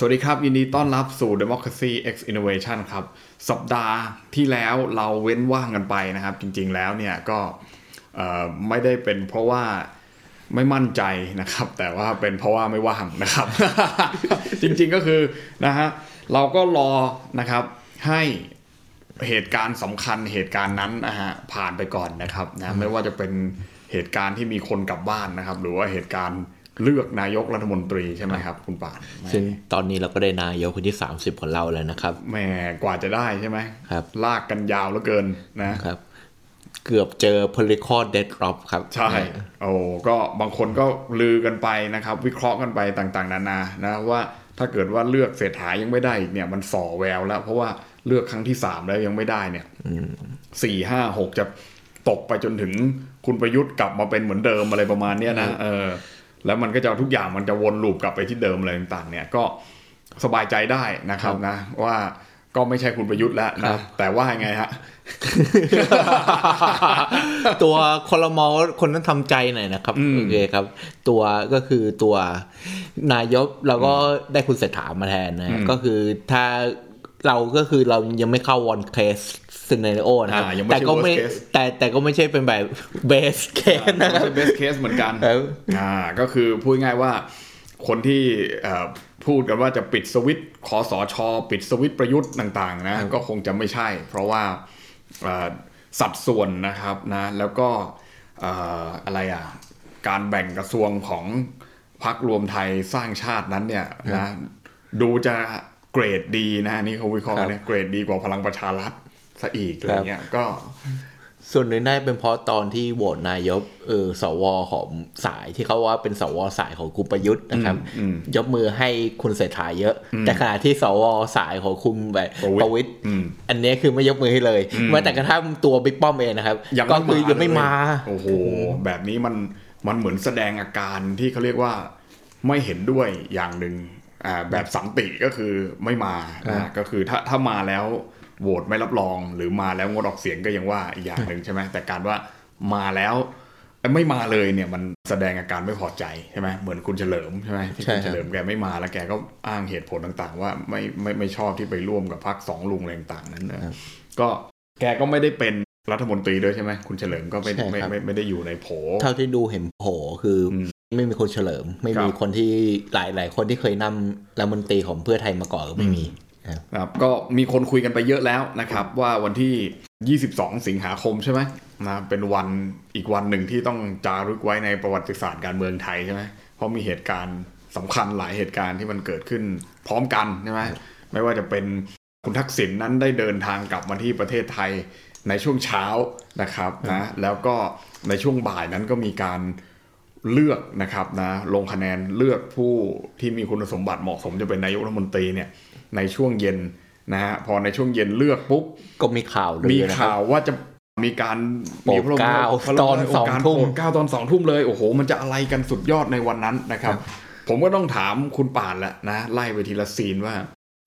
สวัสดีครับ ยินดีต้อนรับสู่ Democracy X Innovation ครับ สัปดาห์ที่แล้วเราเว้นว่างกันไปนะครับ จริงๆแล้วเนี่ยก็ไม่ได้เป็นเพราะว่าไม่มั่นใจนะครับ แต่ว่าเป็นเพราะว่าไม่ว่างนะครับ จริงๆก็คือนะฮะเราก็รอนะครับให้เหตุการณ์สำคัญเหตุการณ์นั้นนะฮะผ่านไปก่อนนะครับนะไม่ว่าจะเป็นเหตุการณ์ที่มีคนกลับบ้านนะครับ หรือว่าเหตุการณ์ เลือกนายกรัฐมนตรีใช่ไหมครับ คุณป่านซึ่งตอนนี้เราก็ได้นายกคนที่ 30 ของเราแล้วนะครับแหม่กว่าจะได้ใช่ไหมครับ ลากกันยาวเหลือเกินนะครับ เกือบเจอ political dead drop ครับ ใช่ โอ้ก็บางคนก็ลือกันไปนะครับ วิเคราะห์กันไปต่างๆ นานานะว่าถ้าเกิดว่าเลือกเศรษฐายังไม่ได้อีกเนี่ย มันส่อแววแล้ว เพราะว่าเลือกครั้งที่สามแล้วยังไม่ได้เนี่ยสี่ห้าหกจะตกไปจนถึงคุณประยุทธ์กลับมาเป็นเหมือนเดิมอะไรประมาณเนี้ยนะเออ แล้วมันก็จะทุกอย่างมันจะวนลูปกลับไปที่เดิมอะไรต่างๆ เนี่ยก็สบายใจได้นะครับนะ ว่าก็ไม่ใช่คุณประยุทธ์แล้วครันะบแต่ว่ายังไงฮะตัวคอรมอคนนั้นทำใจหน่อยนะครับโอเคครับ ตัวก็คือตัวนายกเราก็ได้คุณเศรษฐามาแทนนะก็คือถ้าเราก็คือเรายังไม่เข้าวันเคส ซีเนโอนะครับอ่ายังไม่แต่ใช่ก็ไม่ worst case แต่แต่ก็ไม่ใช่เป็นแบบเบสเคสนะคไม่รับใช่ best case เหมือนกันครับอ่าก็คือพูดง่ายว่าคนที่เอ่อพูดกันว่าจะปิดสวิตช์คอสชปิดสวิตช์ประยุทธ์ต่างๆนะก็คงจะไม่ใช่ เพราะว่าเอ่อสัดส่วนนะครับนะแล้วก็เอ่ออะไรอะการแบ่งกระทรวงของพรรครวมไทยสร้างชาตินั้นเนี่ยนะดูจะเกรดดีนะอันนี่เขาวิเคราะห์เนี่ยเกรดดีกว่าพลังประชารัฐ ซะอีกอะไรเงี้ยก็ ส่วนหนึ่งได้เป็นเพราะตอนที่โหวตนายกเออสวของสายที่เขาว่าเป็นสวสายของคุณประยุทธ์นะครับอืมยกมือให้คุณเศรษฐาเยอะ แต่ขณะที่สวสายของคุณแบบประวิตรประวิตรอืมอันนี้คือไม่ยกมือให้เลยแม้แต่กระทั่งตัวบิ๊กป้อมเองนะครับยังก็ไม่คือมายังไม่มาเลยโอ้โหแบบนี้มันมันเหมือนแสดงอาการที่เขาเรียกว่าไม่เห็นด้วยอย่างหนึ่งอ่าแบบสันติก็คือไม่มาครันะบก็คือถ้าถ้ามาแล้ว โหวตไม่รับรองหรือมาแล้วงดออกเสียงก็ยังว่าอีกอย่างหนึ่งใช่ไหมแต่การว่ามาแล้วไม่มาเลยเนี่ยมันแสดงอาการไม่พอใจใช่ไหมเหมือนคุณเฉลิมใช่ไหมที่ใช่คุณครับเฉลิมแกไม่มาแล้วแกก็อ้างเหตุผลต่างๆ ว่าไม่ไม่ไม่ชอบที่ไปร่วมกับพรรคสองลุงอะไรต่างๆนั้นนะก็แกก็ไม่ได้เป็นรัฐมนตรีด้วยใช่ไหมคุณเฉลิมก็ไม่ใช่ไม่ครับไม่ไม่ได้อยู่ในโผเท่าที่ดูเห็นโผคืออมไม่มีคนเฉลิม ไม่มีครับคนที่หลายหลายคนที่เคยนำรัฐมนตรีของเพื่อไทยมาก่อนก็ไม่มี ครับก็มีคนคุยกันไปเยอะแล้วนะครับ ว่าวันที่ 22 สิงหาคมใช่ไหมนะเป็นวันอีกวันหนึ่งที่ต้องจารึกไว้ในประวัติศาสตร์การเมืองไทยใช่ไหมเพราะมีเหตุการณ์สำคัญหลายเหตุการณ์ที่มันเกิดขึ้นพร้อมกันใช่ไหมไม่ว่าจะเป็นคุณทักษิณนั้นได้เดินทางกลับมาที่ประเทศไทยในช่วงเช้านะครับนะแล้วก็ในช่วงบ่ายนั้นก็มีการ เลือกนะครับนะลงคะแนนเลือกผู้ที่มีคุณสมบัติเหมาะสมจะเป็นนายกรัฐมนตรีเนี่ยในช่วงเย็นนะฮะพอในช่วงเย็นเลือกปุ๊บก็มีข่าวลืมีอนะครับข่าวว่าจะมีการโปรดเกล้าพระบรมตอนราชสองโการทุ่มโปรดเกล้าตอนสองทุ่มเลยโอ้โห มันจะอะไรกันสุดยอดในวันนั้นนะครับ ผมก็ต้องถามคุณป่านแหละนะไล่ไปทีละซีนว่า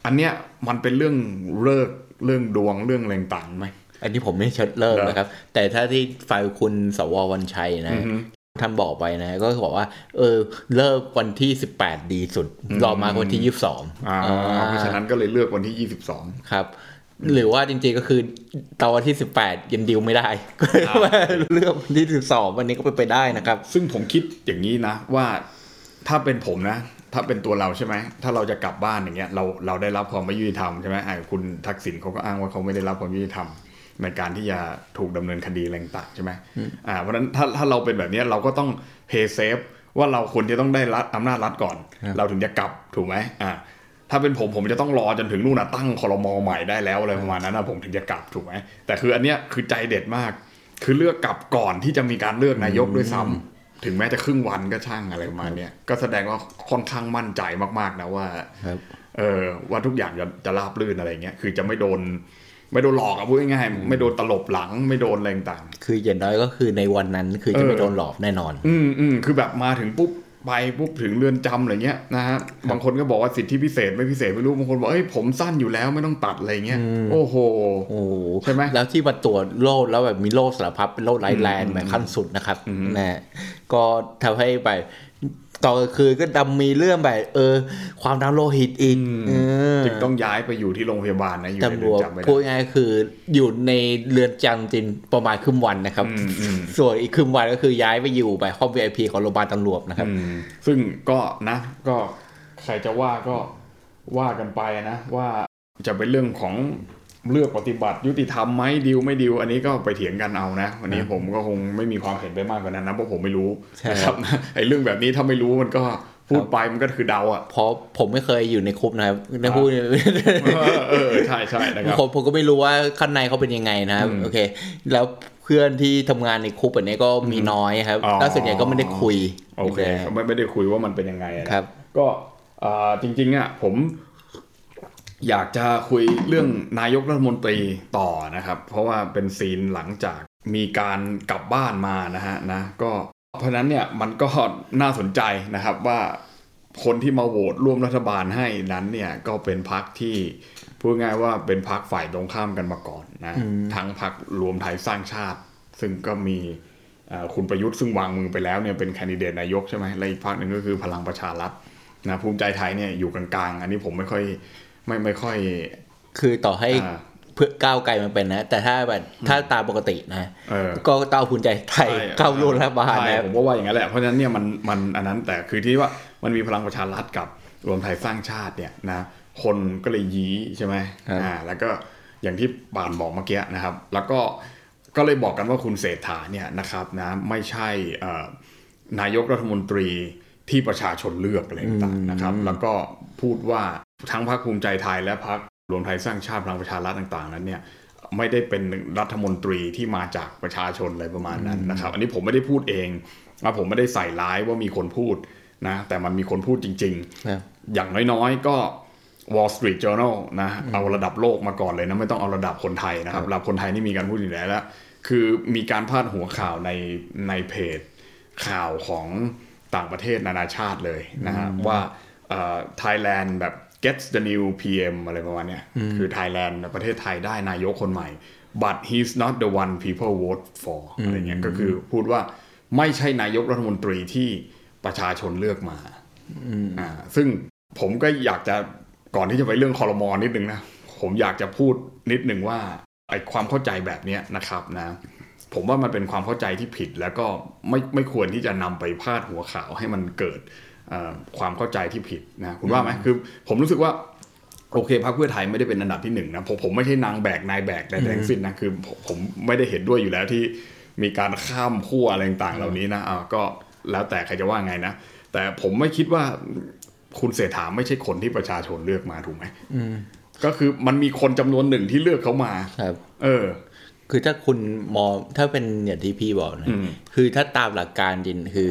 อันเนี้ยมันเป็นเรื่องเลิกษ์เรื่องดวงเรื่องอะไรต่างๆไหมอันนี้ผมไม่เชิดเลิกเหรอนะครับ แต่ถ้าที่ฝ่ายคุณสววันชัยนะอือฮึ ท่านบอกไปนะ ก็บอกว่า เออ เลิกวันที่ 18 ดีสุด รอมาวันที่ 22อ่าเพราะฉะนั้นก็เลยเลือกวันที่ 22 ครับ หรือว่าจริงๆก็คือตอนวันที่ 18 ยังดิวไม่ได้ ก็เลยว่าเลือกวันที่ 12 วันนี้ก็เป็นไปได้นะครับ ซึ่งผมคิดอย่างนี้นะว่าถ้าเป็นผมนะ ถ้าเป็นตัวเราใช่ไหม ถ้าเราจะกลับบ้านอย่างเงี้ยเราเราได้รับความไม่ยุติธรรมใช่ไหมอ่าคุณทักษิณเขาก็อ้างว่าเขาไม่ได้รับความยุติธรรม ในการที่จะถูกดำเนินคดีอะไรต่างๆใช่ไหมอ่าเพราะฉะนั้นถ้าถ้าเราเป็นแบบเนี้ยเราก็ต้องเพย์เซฟว่าเราควรจะต้องได้รัฐอำนาจรัฐก่อน เราถึงจะกลับถูกไหมอ่าถ้าเป็นผมผมจะต้องรอจนถึงนู่นนะตั้งคอรมอใหม่ได้แล้วอะไรประมาณนั้นนะผมถึงจะกลับถูกไหมแต่คืออันเนี้ยคือใจเด็ดมาก คือเลือกกลับก่อนที่จะมีการเลือกนายกด้วยซ้ำถึงแม้จะครึ่งวันก็ช่างอะไรประมาณเนี้ยก็แสดงว่าค่อนข้างมั่นใจมากๆนะว่าครับเออว่าทุกอย่างจะจะราบรื่นอะไรเงี้ยคือจะไม่โดน ไม่โดนหลอกอะพูดง่ายๆไม่โดนตลบหลังไม่โดนอะไรต่างคืออย่างน้อยก็คือในวันนั้นคือจะไม่เออโดนหลอกแน่นอน อืมอืมคือแบบมาถึงปุ๊บไปปุ๊บถึงเรือนจำอะไรเงี้ยนะฮะบางคนก็บอกว่าสิทธิพิเศษไม่พิเศษไม่รู้บางคนบอกเอ้ยผมสั้นอยู่แล้วไม่ต้องตัดอะไรเงี้ยโอ้โหโอ้โหใช่ไหมแล้วที่มาตรวจโรคแล้วแบบมีโรคสารพัดเป็นโรคร้ายแรงแบบขั้นสุดนะครับนะก็ทำให้แบบ ตอนกลางคืนก็ดำมีเรื่องแบบเออ ความดันโลหิตอีกเออจึงต้องย้ายไปอยู่ที่โรงพยาบาลนะอยู่ในตำรเรือวจนจำไม่พูดได้ง่ายๆคืออยู่ในเรือนจำจริงประมาณครึ่งวันนะครับอืมอืมส่วนอีกครึ่งวันก็คือย้ายไปอยู่ไปห้อง VIP ของโรงพยาบาลตำรวจนะครับอืมซึ่งก็นะ ก็ใครจะว่าก็ว่ากันไปนะว่าจะเป็นเรื่องของ เลือกปฏิบัติยุติธรรมไหมดิวไม่ดิว อันนี้ก็ไปเถียงกันเอานะ วันนี้ผมก็คงไม่มีความเห็นไปมากกว่านั้นนะเพราะผมไม่รู้ใช่นะครับไอ้เรื่องแบบนี้ถ้าไม่รู้มันก็พูดไปมันก็คือเดาอะเพราะผมไม่เคยอยู่ในคุกนะครับในพูดเออเออใช่ใช่นะครับผมผมก็ไม่รู้ว่าข้างในเขาเป็นยังไงนะครับอืมโอเค แล้วเพื่อนที่ทำงานในคุกแบบนี้ก็มีน้อยครับอ๋อแล้วส่วนใหญ่ก็ไม่ได้คุยโอเคไม่ไม่ได้คุยว่ามันเป็นยังไงอะนะครับ ก็เอ่อจริงๆอะผม อยากจะคุยเรื่องนายกรัฐมนตรีต่อนะครับ เพราะว่าเป็นซีนหลังจากมีการกลับบ้านมานะฮะนะก็เพราะฉะนั้นเนี่ยมันก็น่าสนใจนะครับว่าคนที่มาโหวตร่วมรัฐบาลให้นั้นเนี่ยก็เป็นพักที่พูดง่ายว่าเป็นพักฝ่ายตรงข้ามกันมาก่อนนะทั้งพักรวมไทยสร้างชาติ ซึ่งก็มีเอ่อคุณประยุทธ์ซึ่งวางมือไปแล้วเนี่ยเป็นแคนดิเดตนายกใช่ไหมและอีกพรรคหนึ่งก็คือพลังประชารัฐนะภูมิใจไทยเนี่ยอยู่กลางๆ อันนี้ผมไม่ค่อย ไม่ไม่ค่อย คือต่อให้อ่าเพื่อก้าวไกลมันเป็นนะ แต่ถ้าแบบถ้าตามปกตินะเออก็ต้องเอาภูมิใจไทยใช่เข้าร่วมรัฐบาลใช่นะครับผมก็ว่าอย่างนั้นแหละเพราะฉะนั้นเนี่ยมันมันอันนั้นแต่คือที่ว่ามันมีพลังประชารัฐกับรวมไทยสร้างชาติเนี่ยนะคนก็เลยยี้ใช่ไหมครับอ่าแล้วก็อย่างที่ปานบอกเมื่อกี้นะครับ แล้วก็ก็เลยบอกกันว่าคุณเศรษฐาเนี่ยนะครับนะไม่ใช่เอ่อนายกรัฐมนตรีที่ประชาชนเลือกอะไรต่างๆนะครับ แล้วก็พูดว่า ทั้งพรรคภูมิใจไทยและพรรครวมไทยสร้างชาติพลังประชารัฐต่าง ๆ นั้นเนี่ยไม่ได้เป็นรัฐมนตรีที่มาจากประชาชนอะไรประมาณนั้นนะครับ อันนี้ผมไม่ได้พูดเองนะผมไม่ได้ใส่ร้ายว่ามีคนพูดนะแต่มันมีคนพูดจริงครับๆอย่างน้อยๆก็ Wall Street Journal นะเอาระดับโลกมาก่อนเลยนะ ไม่ต้องเอาระดับคนไทยนะครับระดับคนไทยนี่มีการพูดอยู่แล้วแล้วคือมีการพาดหัวข่าวในในเพจข่าวของต่างประเทศนานาชาติเลยนะฮะว่าเอ่อ Thailand แบบ gets the new PM อะไรประมาณเนี้ยคือ Thailand ประเทศไทยได้นายกคนใหม่ but he's not the one people vote for อะไรเงี้ยก็คือพูดว่าไม่ใช่นายกรัฐมนตรีที่ประชาชนเลือกมาอ่าซึ่งผมก็อยากจะก่อนที่จะไปเรื่องคอรมอนิดนึงนะ ผมอยากจะพูดนิดนึงว่าไอความเข้าใจแบบเนี้ยนะครับนะ ผมว่ามันเป็นความเข้าใจที่ผิดแล้วก็ไม่ไม่ควรที่จะนำไปพาดหัวข่าวให้มันเกิดเอ่อ ความเข้าใจที่ผิดนะคุณว่าไหมคือผมรู้สึกว่าโอเคพรรคเพื่อไทยไม่ได้เป็นอันดับที่หนึ่งนะผมผมไม่ใช่นางแบกนายแบกใดๆทั้งสิ้นนะคือผมผมไม่ได้เห็นด้วยอยู่แล้วที่มีการข้ามขั้วอะไรต่างๆเหล่านี้นะอ่าก็แล้วแต่ใครจะว่าไงนะแต่ผมไม่คิดว่าคุณเศรษฐาไม่ใช่คนที่ประชาชนเลือกมาถูกไหมก็คือมันมีคนจำนวนหนึ่งที่เลือกเขามาครับ เออ คือถ้าคุณมองถ้าเป็นอย่างที่พี่บอกนะอืมคือถ้าตามหลักการจริงคือ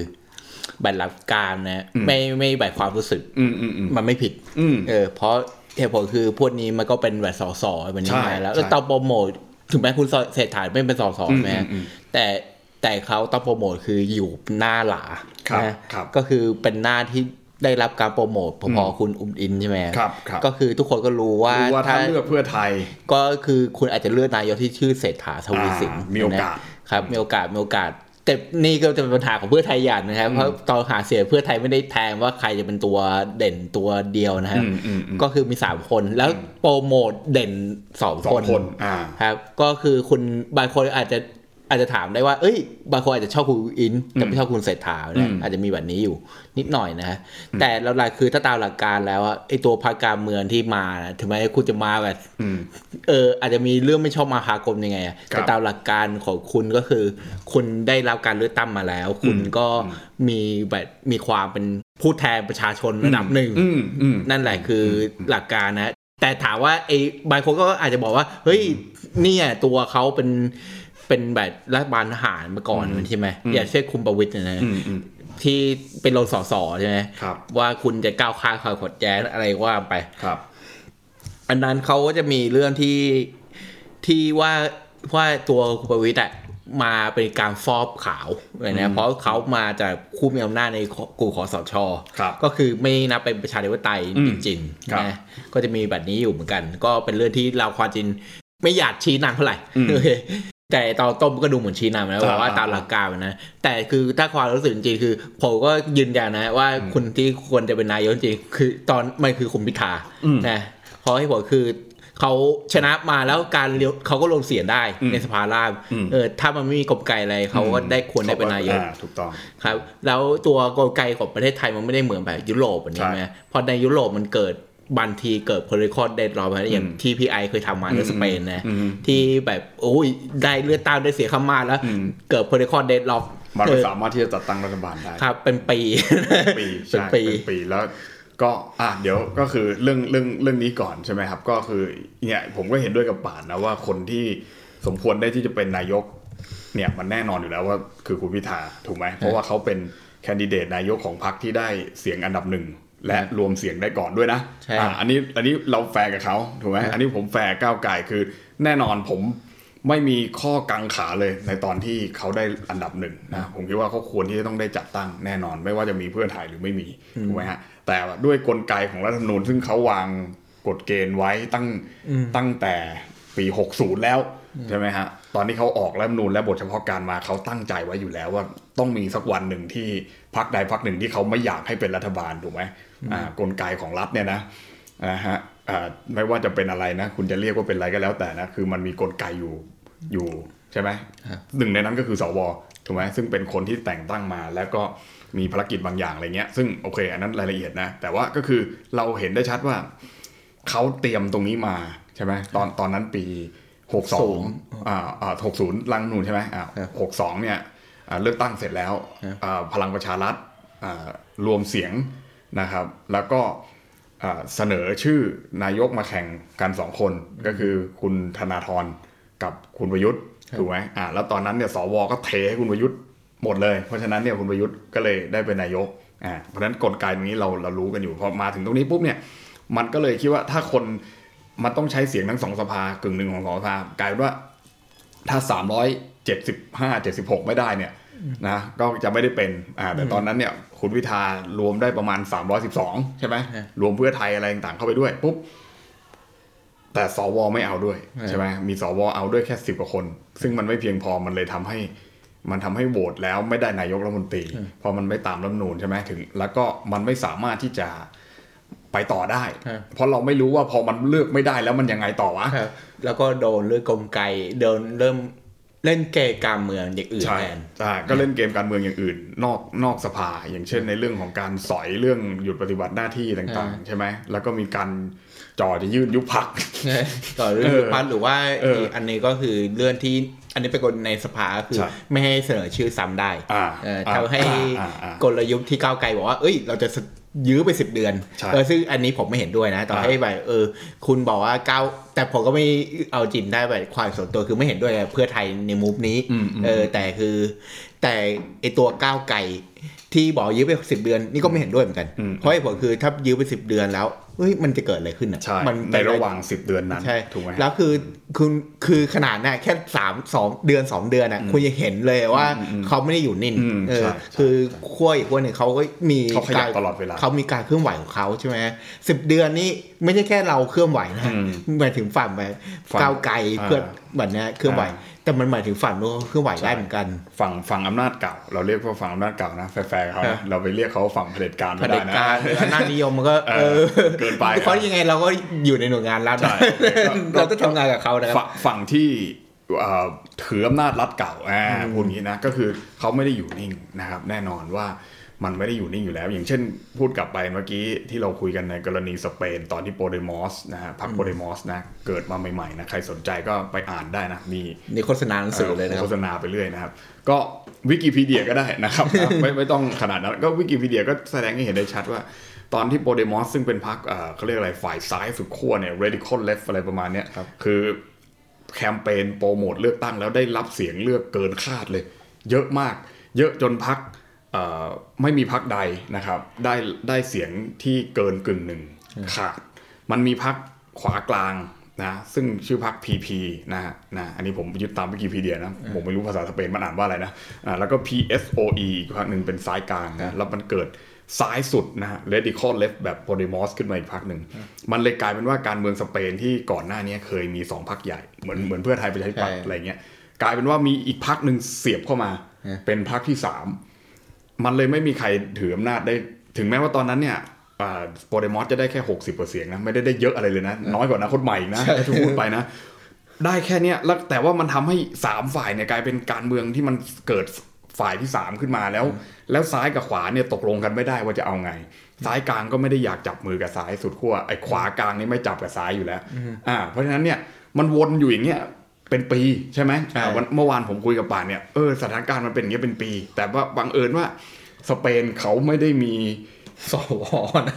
แบบหลักการนะไม่ไม่แบบความรู้สึกอืมอืมอืมมันไม่ผิดอืมเออเพราะเหตุผลคือพวกนี้มันก็เป็นแบบสอสอแบบนี้ใช่มาแล้วใช่แล้วต้องโปรโมทถึงแม้คุณเศรษฐาไม่เป็นสอสออืมแม้อืมอืมแต่แต่เขาต้องโปรโมทคืออยู่หน้าหลาครับนะครับก็คือเป็นหน้าที่ได้รับการโปรโมทพอๆคุณอุ้มอินใช่ไหมครับครับก็คือทุกคนก็รู้ว่ารู้ว่าถ้าเลือกเพื่อไทย ก็คือคุณอาจจะเลือกนายกที่ชื่อเศรษฐาทวีสินอ่ามีโอกาสนะครับมีโอกาสมีโอกาส แต่นี่ก็จะเป็นปัญหาของเพื่อไทยอย่างนะครับ เพราะตอนหาเสียงเพื่อไทยไม่ได้แทงว่าใครจะเป็นตัวเด่นตัวเดียวนะครับอืมอืมอืมก็คือมีสามคนแล้วโปรโมทเด่นสองสอคงนคนอ่าครับ ก็คือคุณบางคนอาจจะ อาจจะถามได้ว่า เอ้ย บางคนอาจจะชอบคุณอิน แต่ไม่ชอบคุณเศรษฐาอืเนี่ยมอาจจะมีแบบนี้อยู่ นิดหน่อยนะฮะ แต่เราหลักคือถ้าตามหลักการแล้วอะไอตัวพรรคการเมืองที่มานะถึงแม้คุณจะมาแบบอืมเออ อาจจะมีเรื่องไม่ชอบมาพากลยังไงอะครับแต่ตามหลักการของคุณก็คือ คุณได้รับการเลือกตั้งมาแล้ว คุณก็มีแบบมีความเป็นผู้แทนประชาชนระดับหนึ่งอืมอืมนั่นแหละคือหลักการนะ แต่ถามว่าไอ้บางคนก็อาจจะบอกว่า เฮ้ยเนี่ยตัวเขาเป็น เป็นแบบรัฐบาลทหารมาก่อนใช่ไหมอย่างเช่นคุณประวิตรเนยนะอืมอืมที่เป็นรองสอสอใช่ไหมครับว่าคุณจะก้าวข้ามความขัดแย้งอะไรว่าไปครับ อันนั้นเขาก็จะมีเรื่องที่ที่ว่าว่าตัวคุณประวิตรอะมาเป็นการฟอบขาวเลยนะเพราะเขามาจากคู่มีอำนาจในกลุ่มขอสชครับก็คือไม่นับเป็นประชาธิปไตยอืมจริงครับๆนะก็จะมีแบบนี้อยู่เหมือนกัน ก็เป็นเรื่องที่เราความจริงไม่อยากชี้นำเท่าไหร่อืมโอเค แต่ตอนต้มก็ดูเหมือนชี้นำนะบอกว่าอ่าตามหลักการนะ แต่คือถ้าความรู้สึกจริงๆคือ ผมก็ยืนยันนะ ว่าคนที่ควรจะเป็นนายกจริงๆคือตอนมันคือคุณพิธาอืมนะเพราะให้ผมคือเขาชนะมาแล้วการเลี้ยวเขาก็ลงเสียงได้อืมในสภาล่างอืมเออถ้ามันไม่มีกลไกอะไรเขาก็ได้ควรได้เป็นนายกอ่ถูกต้องครับ แล้วตัวกลไกของประเทศไทยมันไม่ได้เหมือนแบบยุโรปอันนี้ใช่ไหมเพราะในยุโรปมันเกิด บันทีเกิด political deadlock มาอย่างอืมที่พีไอเคยทำมาในอืมสเปนนะอืมที่แบบโอ้ยได้เลือดตั้งได้เสียข้างมากแล้วอืมเกิด political deadlock มันเอไม่อสามารถที่จะจัดตั้งรัฐบาลได้ครับเป็นปีปีเป็นใช่ปีเป็นปีแล้วก็อะเดี๋ยวก็คือเรื่องเรื่องเรื่องนี้ก่อนใช่ไหมครับ ก็คือเนี่ยผมก็เห็นด้วยกับป่านนะว่าคนที่สมควรได้ที่จะเป็นนายก เนี่ยมันแน่นอนอยู่แล้วว่าคือคุณพิธาถูกไหมเพราะว่าเขาเป็นแคนดิเดตนายกของพรรคที่ได้เสียงอันดับหนึ่ง และรวมเสียงได้ก่อนด้วยนะใช่อะอันนี้อันนี้เราแฟร์กับเขาถูกไหมอันนี้ผมแฟร์ก้าวไกลคือ แน่นอนผมไม่มีข้อกังขาเลยในตอนที่เขาได้อันดับหนึ่งนะผมคิดว่าเขาควรที่จะต้องได้จัดตั้งแน่นอน ไม่ว่าจะมีเพื่อไทยหรือไม่มีถูกไหมฮะแต่ด้วยกลไกของรัฐธรรมนูญซึ่งเขาวางกฎเกณฑ์ไว้ตั้งตั้งแต่ปี60แล้วใช่ไหมฮะตอนที่เขาออกรัฐธรรมนูญและบทเฉพาะการมาเขาตั้งใจไว้อยู่แล้วว่าต้องมีสักวันหนึ่งที่พักใดพักหนึ่งที่เขาไม่อยากให้เป็นรัฐบาลถูกไหมอ่า กลไกของรัฐเนี่ยนะนะฮะอ่าไม่ว่าจะเป็นอะไรนะ คุณจะเรียกว่าเป็นอะไรก็แล้วแต่นะ คือมันมีกลไกอยู่อยู่ใช่ไหมหนึ่งในนั้นก็คือสวถูกไหมซึ่งเป็นคนที่แต่งตั้งมาแล้วก็มีภารกิจบางอย่างอะไรเงี้ย ซึ่งโอเค อันนั้นรายละเอียดนะ แต่ว่าก็คือเราเห็นได้ชัดว่าเขาเตรียมตรงนี้มาใช่ไหมตอนตอนนั้นปีหกสองอ่าอ่าหกศูนย์ลังนูนใช่ไหมอ่าครับหกสองเนี่ยอ่าเลือกตั้งเสร็จแล้วครับอ่าพลังประชารัฐอ่ารวมเสียง นะครับ แล้วก็อ่าเสนอชื่อนายกมาแข่งกันสองคนก็คือคุณธนาธรกับคุณประยุทธ์ถูกไหมอ่าแล้วตอนนั้นเนี่ยสวก็เทให้คุณประยุทธ์หมดเลย เพราะฉะนั้นเนี่ยคุณประยุทธ์ก็เลยได้เป็นนายกอ่าเพราะฉะนั้นกลไกตรงนี้เราเรารู้กันอยู่พอมาถึงตรงนี้ปุ๊บเนี่ยมันก็เลยคิดว่าถ้าคนมันต้องใช้เสียงทั้งสองสภากึ่งหนึ่งของสองสภากลายเป็นว่าถ้าสามร้อยเจ็ดสิบห้าเจ็ดสิบหกไม่ได้เนี่ย นะก็จะไม่ได้เป็นอ่าแต่ตอนนั้นเนี่ยคุณวิธารวมได้ประมาณสามร้อยสิบสองใช่ไหมฮะรวมเพื่อไทยอะไรต่างๆเข้าไปด้วยปุ๊บแต่สวไม่เอาด้วยฮะใช่ไหมมีสวเอาด้วยแค่สิบกว่าคน ซึ่งมันไม่เพียงพอมันเลยทำให้ มันทำให้โหวตแล้วไม่ได้นายกรัฐมนตรีเพราะมันไม่ตามรัฐธรรมนูญใช่ไหมถึง แล้วก็มันไม่สามารถที่จะไปต่อได้ครับเพราะเราไม่รู้ว่าพอมันเลือกไม่ได้แล้วมันยังไงต่อวะครับแล้วก็โดนเรื่องกลไกโดนเริ่ม เล่นเกมการเมืองอย่างอื่นใช่แทนใช่ก็เล่นเกมการเมืองอย่างอื่น นอกนอกสภา อย่างเช่น ในเรื่องของการสอยเรื่องหยุดปฏิบัติหน้าที่ต่างอ่าๆใช่ไหมแล้วก็มีการจ่อจะยื่นยุบพักต่อเรื่องเออพัฒหรือว่าเอออีกอันนี้ก็คือเรื่องที่อันนี้เป็นกฎในสภาก็คือใช่ไม่ให้เสนอชื่อซ้ำได้อ่าเอออ่าทำให้อ่าอ่ากลยุทธ์ที่ก้าวไกลบอกว่า เอ้ย เราจะ ยื้อไปสิบเดือนใช่เออซึ่งอันนี้ผมไม่เห็นด้วยนะต่ออ่าให้แบบเออ คุณบอกว่าก้าวแต่ผมก็ไม่เอาจริงได้แบบความส่วนตัวคือไม่เห็นด้วยกับเพื่อไทยในมูฟนี้อืมอืมเออแต่คือ แต่ไอตัวก้าวไกลที่บอกยื้อไปสิบเดือนนี่ก็ไม่เห็นด้วยเหมือนกันอืมเพราะเหตุผลคือถ้ายื้อไปสิบเดือนแล้วเฮ้ยมันจะเกิดอะไรขึ้นอะใช่มันในระหว่างสิบเดือนนั้นใช่ถูกไหมแล้วคือคุณคือขนาดน่ะแค่สามสองเดือนสองเดือนอะคุณยังเห็นเลยว่าอืมอืมเขาไม่ได้อยู่นิ่งอืมเออใช่คือขั้วอีกขั้วหนึ่งเขาก็มีเขาขยับกรตลอดเวลาเขามีการเคลื่อนไหวของเขาใช่ไหมสิบเดือนนี่ไม่ใช่แค่เราเคลื่อนไหวนะอืมหมายถึงฝั่งแบบฝั่งก้าวไกลอ่าเพื่อนแบบเนี้ยเคลื่อนไหวอ่าแต่มันหมายถึงฝั่งนู้นเคลื่อนไหวได้เหมือนกัน ฝั่งฝั่งอำนาจเก่า เราเรียกว่าฝั่งอำนาจเก่านะแฟร์ๆเขานะครันะบเราไปเรียกเขาฝั่งเผด็จการไม่ได้นะเผด็จการหรืออำนาจนิยมมันก็เอเอออเกินไปเพราะยังไงเราก็อยู่ในหน่วยงานรัฐใช่เราต้องทำงานกับเขานะครับฝั่งฝั่งที่เอ่อถืออำนาจรัฐเก่าอ่าพูดอย่างนี้นะก็คือเขาไม่ได้อยู่นิ่งนะครับแน่นอนว่ามันไม่ได้อยู่นิ่งอยู่แล้ว อย่างเช่นพูดกลับไปเมื่อกี้ที่เราคุยกันในกรณีสเปน ตอนที่ Podemos นะฮะพรรค Podemos นะเกิดมาใหม่ๆนะใครสนใจก็ไปอ่านได้นะมีนี่โฆษณาหนังสือเลยนะครับโฆษณาไปเรื่อยนะครับ ก็วิกิพีเดียก็ได้นะครับ ไม่ไม่ต้องขนาดนั้นก็วิกิพีเดียก็แสดงให้เห็นได้ชัดว่า ตอนที่ Podemos ซึ่งเป็นพรรคเอ่อเขาเรียกอะไรฝ่ายซ้ายสุดขั้วเนี่ย radical left อะไรประมาณเนี้ยคือแคมเปญโปรโมทเลือกตั้งแล้วได้รับเสียงเลือกเกินคาดเลย เยอะมาก เยอะจนพรรคไม่มีพรรคใดนะครับ ได้ได้เสียงที่เกินกึ่งหนึ่งขาด มันมีพักขวากลางนะซึ่งชื่อพัก PP นะฮะนะอันนี้ผมยึดตามวิกิพีเดียนะผมไม่รู้ภาษาสเปนมันอ่านว่าอะไรนะอ่าแล้วก็ PSOE อีกพักหนึ่งเป็นซ้ายกลางนะแล้วมันเกิด ซ้ายสุดนะฮะ radical left แบบ Podemos ขึ้นมาอีกพักหนึ่ง มันเลยกลายเป็นว่าการเมืองสเปนที่ก่อนหน้านี้เคยมีสองพักใหญ่ เหมือนเหมือนเพื่อไทยประชาธิปัตย์ใช่อะไรเงี้ยกลายเป็นว่ามีอีกพักหนึ่งเสียบเข้ามาฮะเป็นพักที่สามมันเลยไม่มีใครถืออำนาจได้ ถึงแม้ว่าตอนนั้นเนี่ยโปเดมอสจะได้แค่หกสิบเสียงนะไม่ได้ได้เยอะอะไรเลยนะ น้อยกว่าอนะคนใหม่อีกนะที่พูดไปนะ ได้แค่เนี้ยแล้วแต่ว่ามันทำให้สามฝ่ายเนี่ยกลายเป็นการเมืองที่มันเกิด ฝ่ายที่สามขึ้นมาแล้ว แล้วซ้ายกับขวาเนี่ยตกลงกันไม่ได้ว่าจะเอาไง ซ้ายกลางก็ไม่ได้อยากจับมือกับซ้ายสุดขั้วไอ้ขวากลางนี่ไม่จับกับซ้ายอยู่แล้วอ่าเพราะฉะนั้นเนี่ยมันวนอยู่อย่างเงี้ยเป็นปีใช่ไหมอ่าวันเมื่อวานผมคุยกับป่านเนี่ยเออสถานการณ์มันเป็นอย่างเงี้ยเป็นปี แต่ว่าบังเอิญว่าสเปนเขาไม่ได้มีสวนะ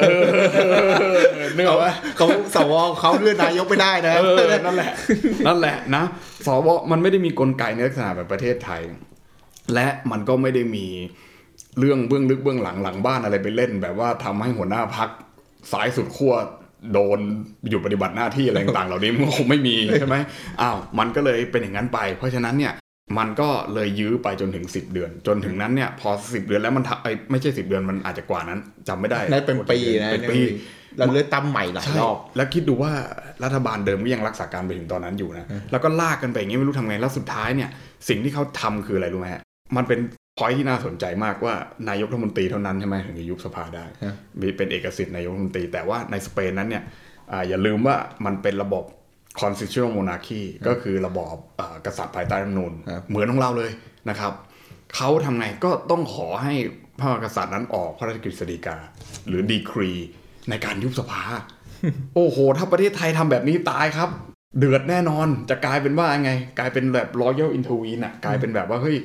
นึกออกปะเขาสวเขาเลือกนายกไม่ได้นะเออนั่นแหละ นั่นแหละนะสวมันไม่ได้มีกลไกในลักษณะแบบประเทศไทย และมันก็ไม่ได้มีเรื่องเบื้องลึกเบื้องหลังหลังบ้านอะไรไปเล่น แบบว่าทำให้หัวหน้าพักสายสุดขั้วโดนหยุดปฏิบัติหน้าที่อะไรต่างๆเหล่านี้มันคงไม่มีใช่ไหมอ้าวมันก็เลยเป็นอย่างนั้นไป เพราะฉะนั้นเนี่ยมันก็เลยยื้อไปจนถึง 10 เดือน จนถึงนั้นเนี่ย พอ 10 เดือนแล้วมันทำไอ้ไม่ใช่ 10 เดือนมันอาจจะกว่านั้นจำไม่ได้นั่นเป็นปีนะเป็นปีเราเลือกตั้งใหม่หลายใช่รอบแล้วคิดดูว่ารัฐบาลเดิมก็ยังรักษาการไปถึงตอนนั้นอยู่นะแล้วก็ลากกันไปอย่างนี้ไม่รู้ทำไงแล้วสุดท้ายเนี่ย สิ่งที่เขาทำคืออะไรรู้ไหมฮะ มันเป็นพอยที่น่าสนใจมากว่านายกรัฐมนตรีเท่านั้นใช่ไหมถึงจะยุบสภาได้ฮะมีเป็นเอกสิทธิ์นายกรัฐมนตรี แต่ว่าในสเปนนั้นเนี่ยอ่าอย่าลืมว่ามันเป็นระบบ constitutional monarchy ก็คือระบอบอ่ากษัตริย์ภายใต้รัฐธรรมนูญครับเหมือนของเราเลยนะครับเขาทำไงก็ต้องขอให้พระมหากษัตริย์นั้นออกพระราชกฤษฎีกา หรือดีครีในการยุบสภา โอ้โห ถ้าประเทศไทยทำแบบนี้ตายครับ เดือดแน่นอนจะกลายเป็นว่าไง กลายเป็นแบบ royal intervene อะกลายเป็นแบบว่าเฮ้ย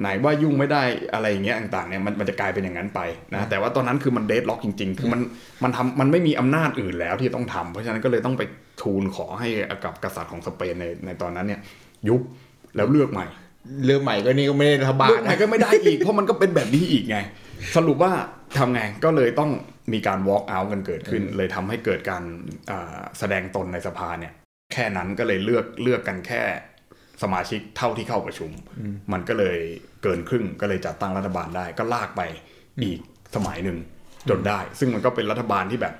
ไหนว่ายุ่งไม่ได้อะไรอย่างเงี้ยต่างๆเนี่ยมันมันจะกลายเป็นอย่างนั้นไปนะแต่ว่าตอนนั้นคือมันเดดล็อกจริงๆ คือมันมันทำมันไม่มีอำนาจอื่นแล้วที่ต้องทำเพราะฉะนั้นก็เลยต้องไปทูลขอให้กับกษัตริย์ของสเปนในในตอนนั้นเนี่ย ยุบแล้วเลือกใหม่เรื่องใหม่ก็นี่ก็ไม่ได้รัฐบาลเลือกใหม่นะก็ไม่ได้อีก เพราะมันก็เป็นแบบนี้อีกไง สรุปว่าทำไงก็เลยต้องมีการ walk out กันเกิดขึ้น เลยทำให้เกิดการอ่าแสดงตนในสภาเนี่ย แค่นั้นก็เลยเลือกเลือกกันแค่ สมาชิกเท่าที่เข้าประชุม มันก็เลยเกินครึ่งก็เลยจัดตั้งรัฐบาลได้ ก็ลากไปอีกสมัยหนึ่งจนได้ ซึ่งมันก็เป็นรัฐบาลที่แบบ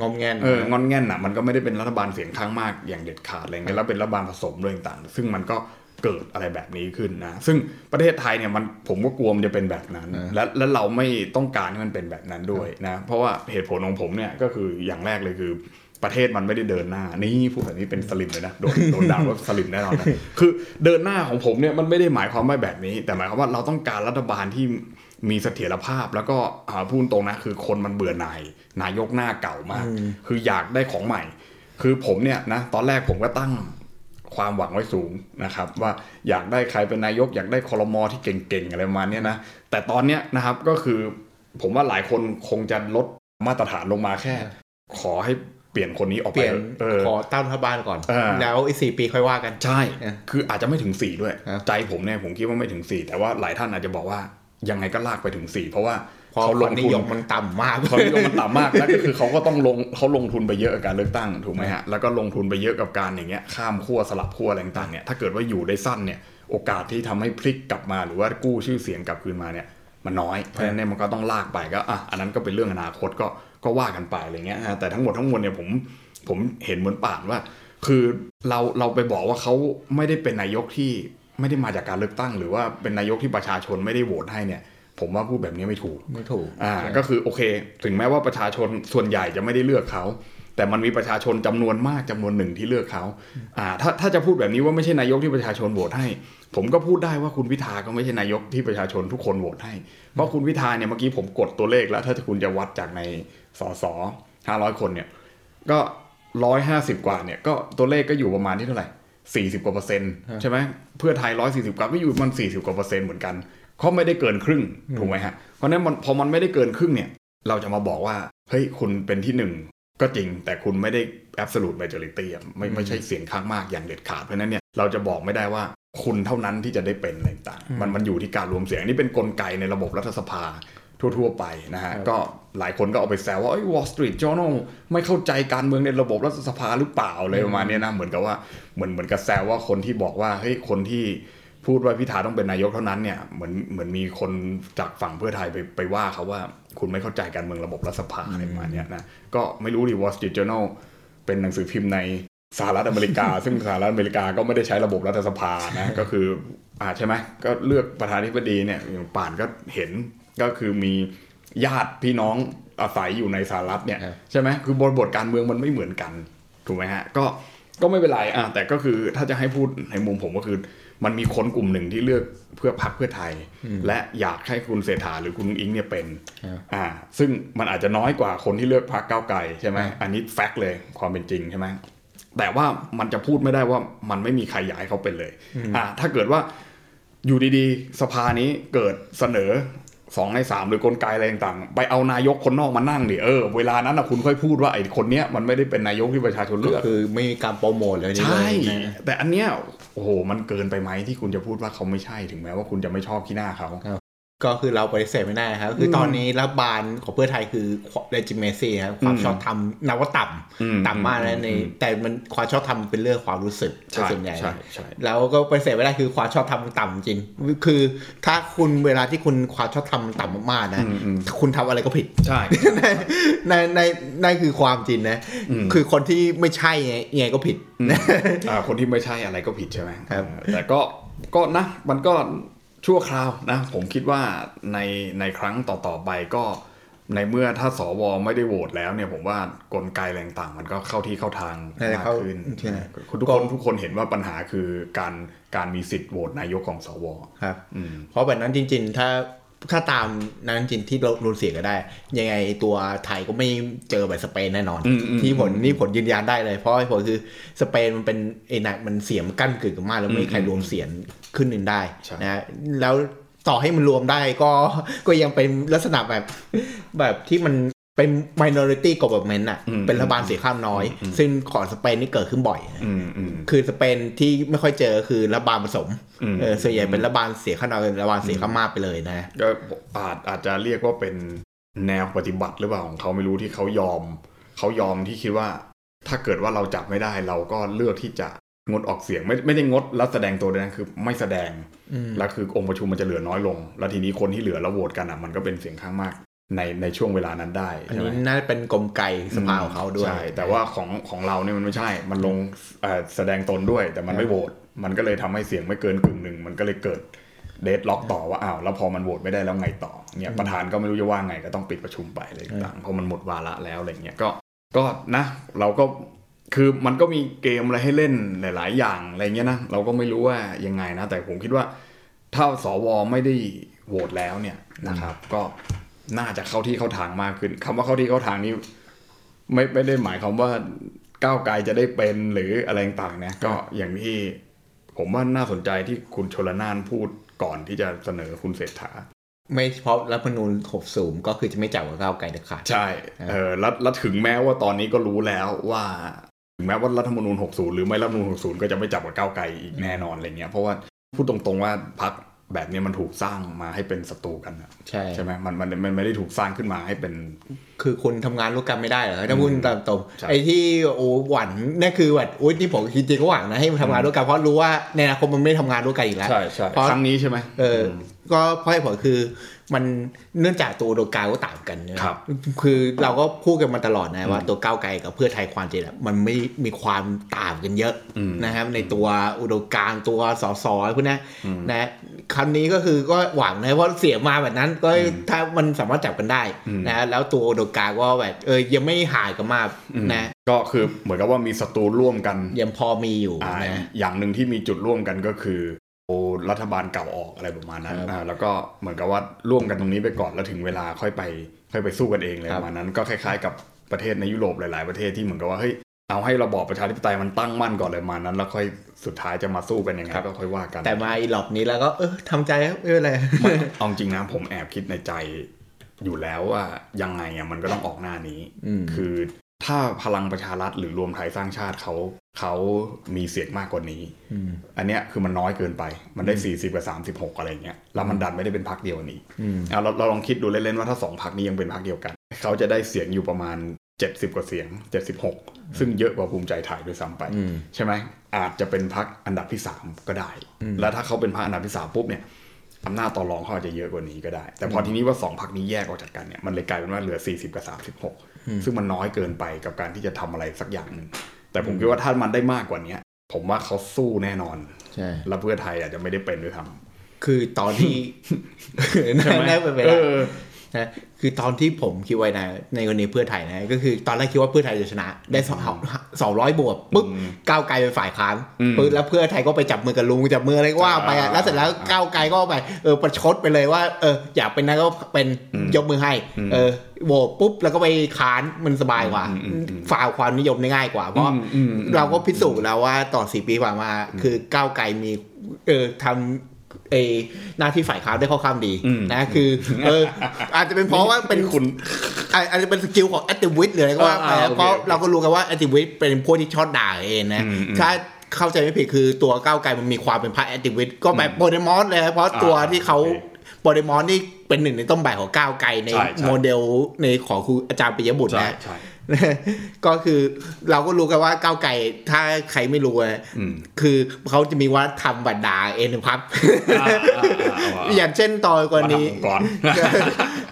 งอมแงนเอองอนแง่นอะมันก็ไม่ได้เป็นรัฐบาลเสียงข้างมากอย่างเด็ดขาดอะไรเงี้ยแล้วเป็นรัฐบาลผสมด้วยต่างๆซึ่งมันก็เกิดอะไรแบบนี้ขึ้นนะซึ่งประเทศไทยเนี่ยมันผมก็กลัวมันจะเป็นแบบนั้น และและเราไม่ต้องการให้มันเป็นแบบนั้นด้วยนะเพราะว่าเหตุผลของผมเนี่ยก็คืออย่างแรกเลยคือ ประเทศมันไม่ได้เดินหน้า นี่พูดแบบนี้เป็นสลิมเลยนะโดนโดนด่าว่าสลิมแน่นอนนะคือเดินหน้าของผมเนี่ยมันไม่ได้หมายความว่าแบบนี้ แต่หมายความว่าเราต้องการรัฐบาลที่มีเสถียรภาพแล้วก็อ่าพูดตรงนะคือคนมันเบื่อหน่ายนายกหน้าเก่ามาก คืออยากได้ของใหม่ คือผมเนี่ยนะตอนแรกผมก็ตั้งความหวังไว้สูงนะครับ ว่าอยากได้ใครเป็นนายก อยากได้คอรมอที่เก่งๆอะไรประมาณเนี้ยนะแต่ตอนเนี้ยนะครับก็คือผมว่าหลายคนคงจะลดมาตรฐานลงมาแค่ ขอให้ เปลี่ยนคนนี้ออกเปไปลี่ยนเออขอตั้งรัฐบาลก่อนเออแล้วอีกสี่ปีค่อยว่ากัน ใช่เออคืออาจจะไม่ถึงสี่ด้วยครับใจผมเนี่ยผมคิดว่าไม่ถึงสี่แต่ว่าหลายท่านอาจจะบอกว่ายังไงก็ลากไปถึงสี่เพราะว่าเพราะเขาคลนงนิทุนยมมันต่ำมากความนิยมมันต่ำมากแล้วก็คือเขาก็ต้องลงเขาลงทุนไปเยอะกับการเลือกตั้งถูกไหมฮะแล้วก็ลงทุนไปเยอะกับการอย่างเงี้ยข้ามขั้วสลับขั้วอะไรต่างๆเนี่ยถ้าเกิดว่าอยู่ได้สั้นเนี่ยโอกาสที่ทำให้พลิกกลับมาหรือว่ากู้ชื่อเสียงกลับคืนมาเนี่ยมันน้อยเพราะฉะนั้นเนี่ยมันก็ต้องลากไปก็อะอันนั้นก็เป็นเรื่องอนาคตก็ ก็ว่ากันไปอะไรเงี้ยฮะแต่ทั้งหมดทั้งมวลเนี่ยผมผมเห็นเหมือนป่านว่า คือเราเราไปบอกว่าเขาไม่ได้เป็นนายกที่ไม่ได้มาจากการเลือกตั้ง หรือว่าเป็นนายกที่ประชาชนไม่ได้โหวตให้เนี่ยผมว่าพูดแบบนี้ไม่ถูกไม่ถูกอ่าก็คือโอเค ถึงแม้ว่าประชาชนส่วนใหญ่จะไม่ได้เลือกเขาแต่มันมีประชาชนจำนวนมากจำนวนหนึ่งที่เลือกเขาอ่าถ้าถ้าจะพูดแบบนี้ว่าไม่ใช่นายกที่ประชาชนโหวตให้ ผมก็พูดได้ว่าคุณพิธาก็ไม่ใช่นายกที่ประชาชนทุกคนโหวตให้ เพราะคุณพิธาเนี่ยเมื่อกี้ผมกดตัวเลขแล้ว ถ้าคุณจะวัดจากใน สสห้าร้อยคนเนี่ย ก็ร้อยห้าสิบกว่าเนี่ย ก็ตัวเลขก็อยู่ประมาณที่เท่าไหร่สี่สิบกว่าเปอร์เซ็นต์ใช่ไหมเพื่อไทยร้อยสี่สิบกว่าก็อยู่ประมันสี่สิบกว่าเปอร์เซ็นต์เหมือนกันเขาไม่ได้เกินครึ่งถูกไหมฮะเพราะฉะนั้นมันพอมันไม่ได้เกินครึ่งเนี่ย เราจะมาบอกว่าเฮ้ยคุณเป็นที่หนึ่งก็จริง แต่คุณไม่ได้ absolute majority อะไม่ไม่ใช่เสียงข้างมากอย่างเด็ดขาดเพราะฉะนั้นเนี่ยเราจะบอกไม่ได้ว่าคุณเท่านั้นที่จะได้เป็นอะไรต่างๆมันมันอยู่ที่การรวมเสียงอันนี่เป็นกลไกในระบบรัฐสภา ทั่วๆไปนะฮะครับก็หลายคนก็เอาไปแซวว่าเอ้ย Wall Street Journal ไม่เข้าใจการเมืองในระบบรัฐสภาหรือเปล่าอะไรประมาณเนี้ยนะเหมือนกับว่าเหมือนเหมือนกับแซวว่าคนที่บอกว่าเฮ้ยคนที่พูดว่าพิธาต้องเป็นนายกเท่านั้นเนี่ยเหมือนเหมือนมีคนจากฝั่งเพื่อไทยไปไปว่าเขาว่าคุณไม่เข้าใจการเมืองระบบรัฐสภาอะไรประมาณเนี้ยนะก็ไม่รู้ดิ Wall Street Journal เป็นหนังสือพิมพ์ในสหรัฐอเมริกา ซึ่งสหรัฐอเมริกาก็ไม่ได้ใช้ระบบรัฐสภานะก็คืออ่าใช่ไหมก็เลือกประธานาธิบดีเนี่ยอย่างป่านก็เห็น ก็คือมีญาติพี่น้องอาศัยอยู่ในสหรัฐเนี่ยครับใช่ไหมคือบริบทการเมืองมันไม่เหมือนกันถูกไหมฮะก็ก็ไม่เป็นไรอะแต่ก็คือถ้าจะให้พูดในมุมผมก็คือ มันมีคนกลุ่มหนึ่งที่เลือกเพื่อพรรคเพื่อไทย และอยากให้คุณเศรษฐาหรือคุณอิงเนี่ยเป็นครับอ่าซึ่งมันอาจจะน้อยกว่าคนที่เลือกพรรคก้าวไกลใช่ไหมครับอันนี้แฟกต์เลยความเป็นจริงใช่ไหมแต่ว่ามันจะพูดไม่ได้ว่ามันไม่มีใครอยากให้เขาเป็นเลยอ่าถ้าเกิดว่าอยู่ดีๆ สภานี้เกิดเสนอ สองในสามหรือกลไกอะไรต่างๆ ไปเอานายกคนนอกมานั่งดิเออเวลานั้นนะคุณค่อยพูดว่าไอ้คนเนี้ยมันไม่ได้เป็นนายกที่ประชาชนเลืก็อกคือไม่มีการโปรโมทเลยนี่ใช่เลยนะแต่อันเนี้ยโอ้โหมันเกินไปไหมที่คุณจะพูดว่าเขาไม่ใช่ถึงแม้ว่าคุณจะไม่ชอบขี้หน้าเขา ก็คือเราปฏิเสธไม่ได้ครับ คือตอนนี้รัฐบาลของเพื่อไทยคือ legitimacy ครับความอืมชอบธรรมนับว่าต่อืมำต่ำมากนะในอืมแต่มันความชอบธรรมเป็นเรื่องความรู้สึกใช่ส่วนใหญ่ใช่ใช่แล้วก็ปฏิเสธไม่ได้คือความชอบธรรมมันต่ำจริง คือถ้าคุณเวลาที่คุณความชอบธรรมมันต่ำมากๆนะอืมอืมคุณทำอะไรก็ผิดใช่ในในในในคือความจริงนะอืมคือคนที่ไม่ใช่ไงยังไงก็ผิดอ่าคนที่ไม่ใช่อะไรก็ผิดใช่ไหมครับเออแต่ก็ก็นะมันก็ ชั่วคราวนะ ผมคิดว่าในในครั้งต่อๆไปก็ในเมื่อถ้าสวไม่ได้โหวตแล้วเนี่ยผมว่ากลไกอะไรต่างๆมันก็เข้าที่เข้าทางน่าจะมากเข้าขึ้นใช่คุณทุกคนทุกคนเห็นว่าปัญหาคือการการมีสิทธิ์โหวตนายกของสวครับอืมเพราะแบบนั้นจริง ๆ ถ้าถ้าตามนั้นจริงๆที่เรารุนเสียก็ได้ ยังไงตัวไทยก็ไม่เจอแบบสเปนแน่นอนอืมอืมที่ผลนี่ผลยืนยันได้เลย เพราะผลคือสเปนมันเป็นไอ้นะมันเสียงมันกั้นกึ่งกันมากแล้วไม่มีใครรวมเสียง ขึ้นหนึ่งได้ใช่นะแล้วต่อให้มันรวมได้ก็ก็ยังเป็นลักษณะแบบแบบที่มันเป็น minority government อะอืมเป็นรัฐบาลเสียงข้างน้อย ซึ่งของสเปนนี่เกิดขึ้นบ่อยอืมอืมคือสเปนที่ไม่ค่อยเจอคือรัฐบาลผสมอืมเออส่วนใหญ่เป็นรัฐบาลเสียข้างน้อยรัฐบาลเสียข้างมากไปเลยนะก็อาจอาจจะเรียกว่าเป็นแนวปฏิบัติหรือเปล่าของเขาไม่รู้ที่เขายอม เขายอมที่คิดว่า ถ้าเกิดว่าเราจับไม่ได้เราก็เลือกที่จะ งดออกเสียงไม่ไม่ได้งดแล้วแสดงตัวด้วยนะคือไม่แสดงอืมแล้วคือองค์ประชุมมันจะเหลือน้อยลง แล้วทีนี้คนที่เหลือแล้วโหวตกันอะมันก็เป็นเสียงข้างมากในในช่วงเวลานั้นได้อันใช่ไหมนี้น่าจะเป็นกลไกสภาของเขาด้วยใช่แต่ว่าของของเราเนี่ยมันไม่ใช่ มันลงเอ่อแสดงตนด้วย แต่มันไม่โหวตมันก็เลยทำให้เสียงไม่เกินกึ่งหนึ่งมันก็เลยเกิดเดดล็อกต่อว่าอ้าวแล้วพอมันโหวตไม่ได้แล้วไงต่อเนี่ยประธานก็ไม่รู้จะว่าไงก็ต้องปิดประชุมไปอะไรต่างๆเพราะมันหมดวาระแล้วอะไรเงี้ยก็ก็นะเราก็ คือมันก็มีเกมอะไรให้เล่นหลาย ๆ อย่างอะไรเงี้ยนะเราก็ไม่รู้ว่ายังไงนะ แต่ผมคิดว่าถ้าสวไม่ได้โหวตแล้วเนี่ยนะครับ ก็น่าจะเข้าที่เข้าทางมากขึ้นคำว่าเข้าที่เข้าทางนี้ไม่ไม่ได้หมายความว่าก้าวไกลจะได้เป็นหรืออะไรต่างๆนะก็อย่างที่ผมว่าน่าสนใจที่คุณชลนานพูดก่อนที่จะเสนอคุณเศรษฐา ไม่เฉพาะรัฐธรรมนูญหกสูงก็คือจะไม่จับกับก้าวไกลเด็ดขาดใช่เออแล้วแล้วถึงแม้ว่าตอนนี้ก็รู้แล้วว่าถึง แม้ว่ารัฐธรรมนูญ60 หรือไม่รัฐธรรมนูญ60 ก็จะไม่จับกับก้าวไกลอีกแน่นอนอะไรเงี้ยเพราะว่าพูดตรงๆว่าพักแบบเนี้ยมันถูกสร้างมาให้เป็นศัตรูกันอะใช่ใช่ไหมมันมันมันไม่ได้ถูกสร้างขึ้นมาให้เป็น คือคุณทำงานร่วมกันไม่ได้เหรอถ้าพูดตามตรงใช่ไอ้ที่โอ้หวั่นนี่นคือแบบอุ้ยที่ผมจริงๆก็หวังนะให้มันทำงานร่วมกันเพราะรู้ว่าในอนาคตมันไม่ทำงานร่วมกันอีกแล้วใช่ใช่เพราะครั้งนี้ใช่ไหมเออ ก็เพราะเหตุผลคือมันเนื่องจากตัวอุดมการณ์ก็ต่างกันนะครับ คือเราก็พูดกันมาตลอดนะว่าตัวก้าวไกลกับเพื่อไทยความจริงอะมันไม่มีความต่างกันเยอะอืมนะครับ ในตัวอุดมการณ์ตัวสสพวกเนี้ยนะครั้งนี้ก็คือก็หวังนะเพราะเสียงมาแบบนั้นก็ถ้ามันสามารถจับกันได้นะแล้วตัวอุดมการณ์ก็แบบเออยังไม่หายกันมากนะก็คือเหมือนกับว่ามีศัตรูร่วมกันยังพอมีอยู่อ่านะอย่างหนึ่งที่มีจุดร่วมกันก็คือโอ้ รัฐบาลเก่าออกอะไรประมาณนั้นครับอ่าแล้วก็เหมือนกับว่าร่วมกันตรงนี้ไปก่อนแล้วถึงเวลาค่อยไปค่อยไปสู้กันเองเลยครัปบระมาณนั้น ก็คล้ายๆ กับประเทศในยุโรปหลาย ๆประเทศที่เหมือนกับว่าเฮ้ยเอาให้ระบอบประชาธิปไตยมันตั้งมั่นก่อนเลยประมาณนั้น แล้วค่อยสุดท้ายจะมาสู้กันยังไงก็ค่อยว่ากัน แต่มาอีหลอกนี้แล้วก็เออทำใจครับไม่เป็นไรไม่เอาจริงนะผมแอบคิดในใจอยู่แล้วว่ายังไงอะมันก็ต้องออกหน้านี้อืมคือ ถ้าพลังประชารัฐหรือรวมไทยสร้างชาติเขาเขามีเสียงมากกว่านี้อืมอันเนี้ยคือมันน้อยเกินไป มันได้สี่สิบกับสามสิบหกอะไรเงี้ย แล้วมันดันไม่ได้เป็นพักเดียวกันนี้อืมเอาเราเราลองคิดดูเล่นๆว่าถ้าสองพักนี้ยังเป็นพักเดียวกัน เขาจะได้เสียงอยู่ประมาณเจ็ดสิบกว่าเสียงเจ็ดสิบหกซึ่งเยอะกว่าภูมิใจไทยด้วยซ้ำไปอืมใช่ไหมอาจจะเป็นพักอันดับที่สามก็ได้อืมแล้วถ้าเขาเป็นพักอันดับที่สามปุ๊บเนี่ย อำนาจต่อรองเขาอาจจะเยอะกว่านี้ก็ได้ แต่พอทีนี้ว่าสองพักนี้แยกออกจากกันเนี่ยมันเลยกลายเป็นว่าเหลือ 40 กับ 36 ซึ่งมันน้อยเกินไปกับการที่จะทำอะไรสักอย่างหนึ่งแต่ผมคิดว่าถ้ามันได้มากกว่าเนี้ยผมว่าเขาสู้แน่นอนใช่แล้วเพื่อไทยอาจจะไม่ได้เป็นด้วยซ้ำคือตอนที่ใช่ไหมน่าเป็นไปเอได้อ นะคือตอนที่ผมคิดไว้นะในกรณีเพื่อไทยนะก็คือตอนแรกคิดว่าเพื่อไทยจะชนะ ได้สองสองร้อยบวกปุ๊บอืมก้าวไกลเป็นฝ่ายค้านอืมปุ๊บแล้วเพื่อไทยก็ไปจับมือกับลุงจับมืออะไรก็ว่าไปอะอ่าแล้วเสร็จแล้วก้าวไกลก็ไปเออประชดไปเลยว่าเอออยากเป็นนายกก็เป็นอืมยกมือให้อืมเออโหวตปุ๊บแล้วก็ไปค้านมันสบายกว่าอืมอืมอืมฝ่าความนิยมได้ง่ายกว่า เพราะอืมอืมอืมเราก็พิสูจน์แล้วว่าต่อสี่ปีผ่านมา คือก้าวไกลมีเออทำ เออหน้าที่ฝ่ายค้านได้เข้าขั้นดีอืมนะคือเอออาจจะเป็นเพราะว่าเป็นคุณอาอาจจะเป็น skill ของ activist หรืออะไรก็ว่าไปอ่านะโอเคเพราะโอเคเราก็รู้กันว่า activist เป็นพวกที่ชอบด่าเองนะอืมอืมถ้าเข้าใจไม่ผิดคือตัวก้าวไกลมันมีความเป็นพระแอคทิวิสก็แบบโปเดมอสเลยนะเพราะตัวอ่าที่เขาโอเคโปเดมอสนี่เป็นหนึ่งในต้นแบบของก้าวไกลในใช่ใช่โมเดลในของครูอาจารย์ปิยบุตรใช่นะใช่ ก็คือเราก็รู้กันว่าก้าวไกลถ้าใครไม่รู้อะอืมคือเขาจะมีว่าทำบัตรด่าเองนะครับอ่าอ่าอ่าอ่าอย่างเช่นตอนกรณีมาทำองค์กร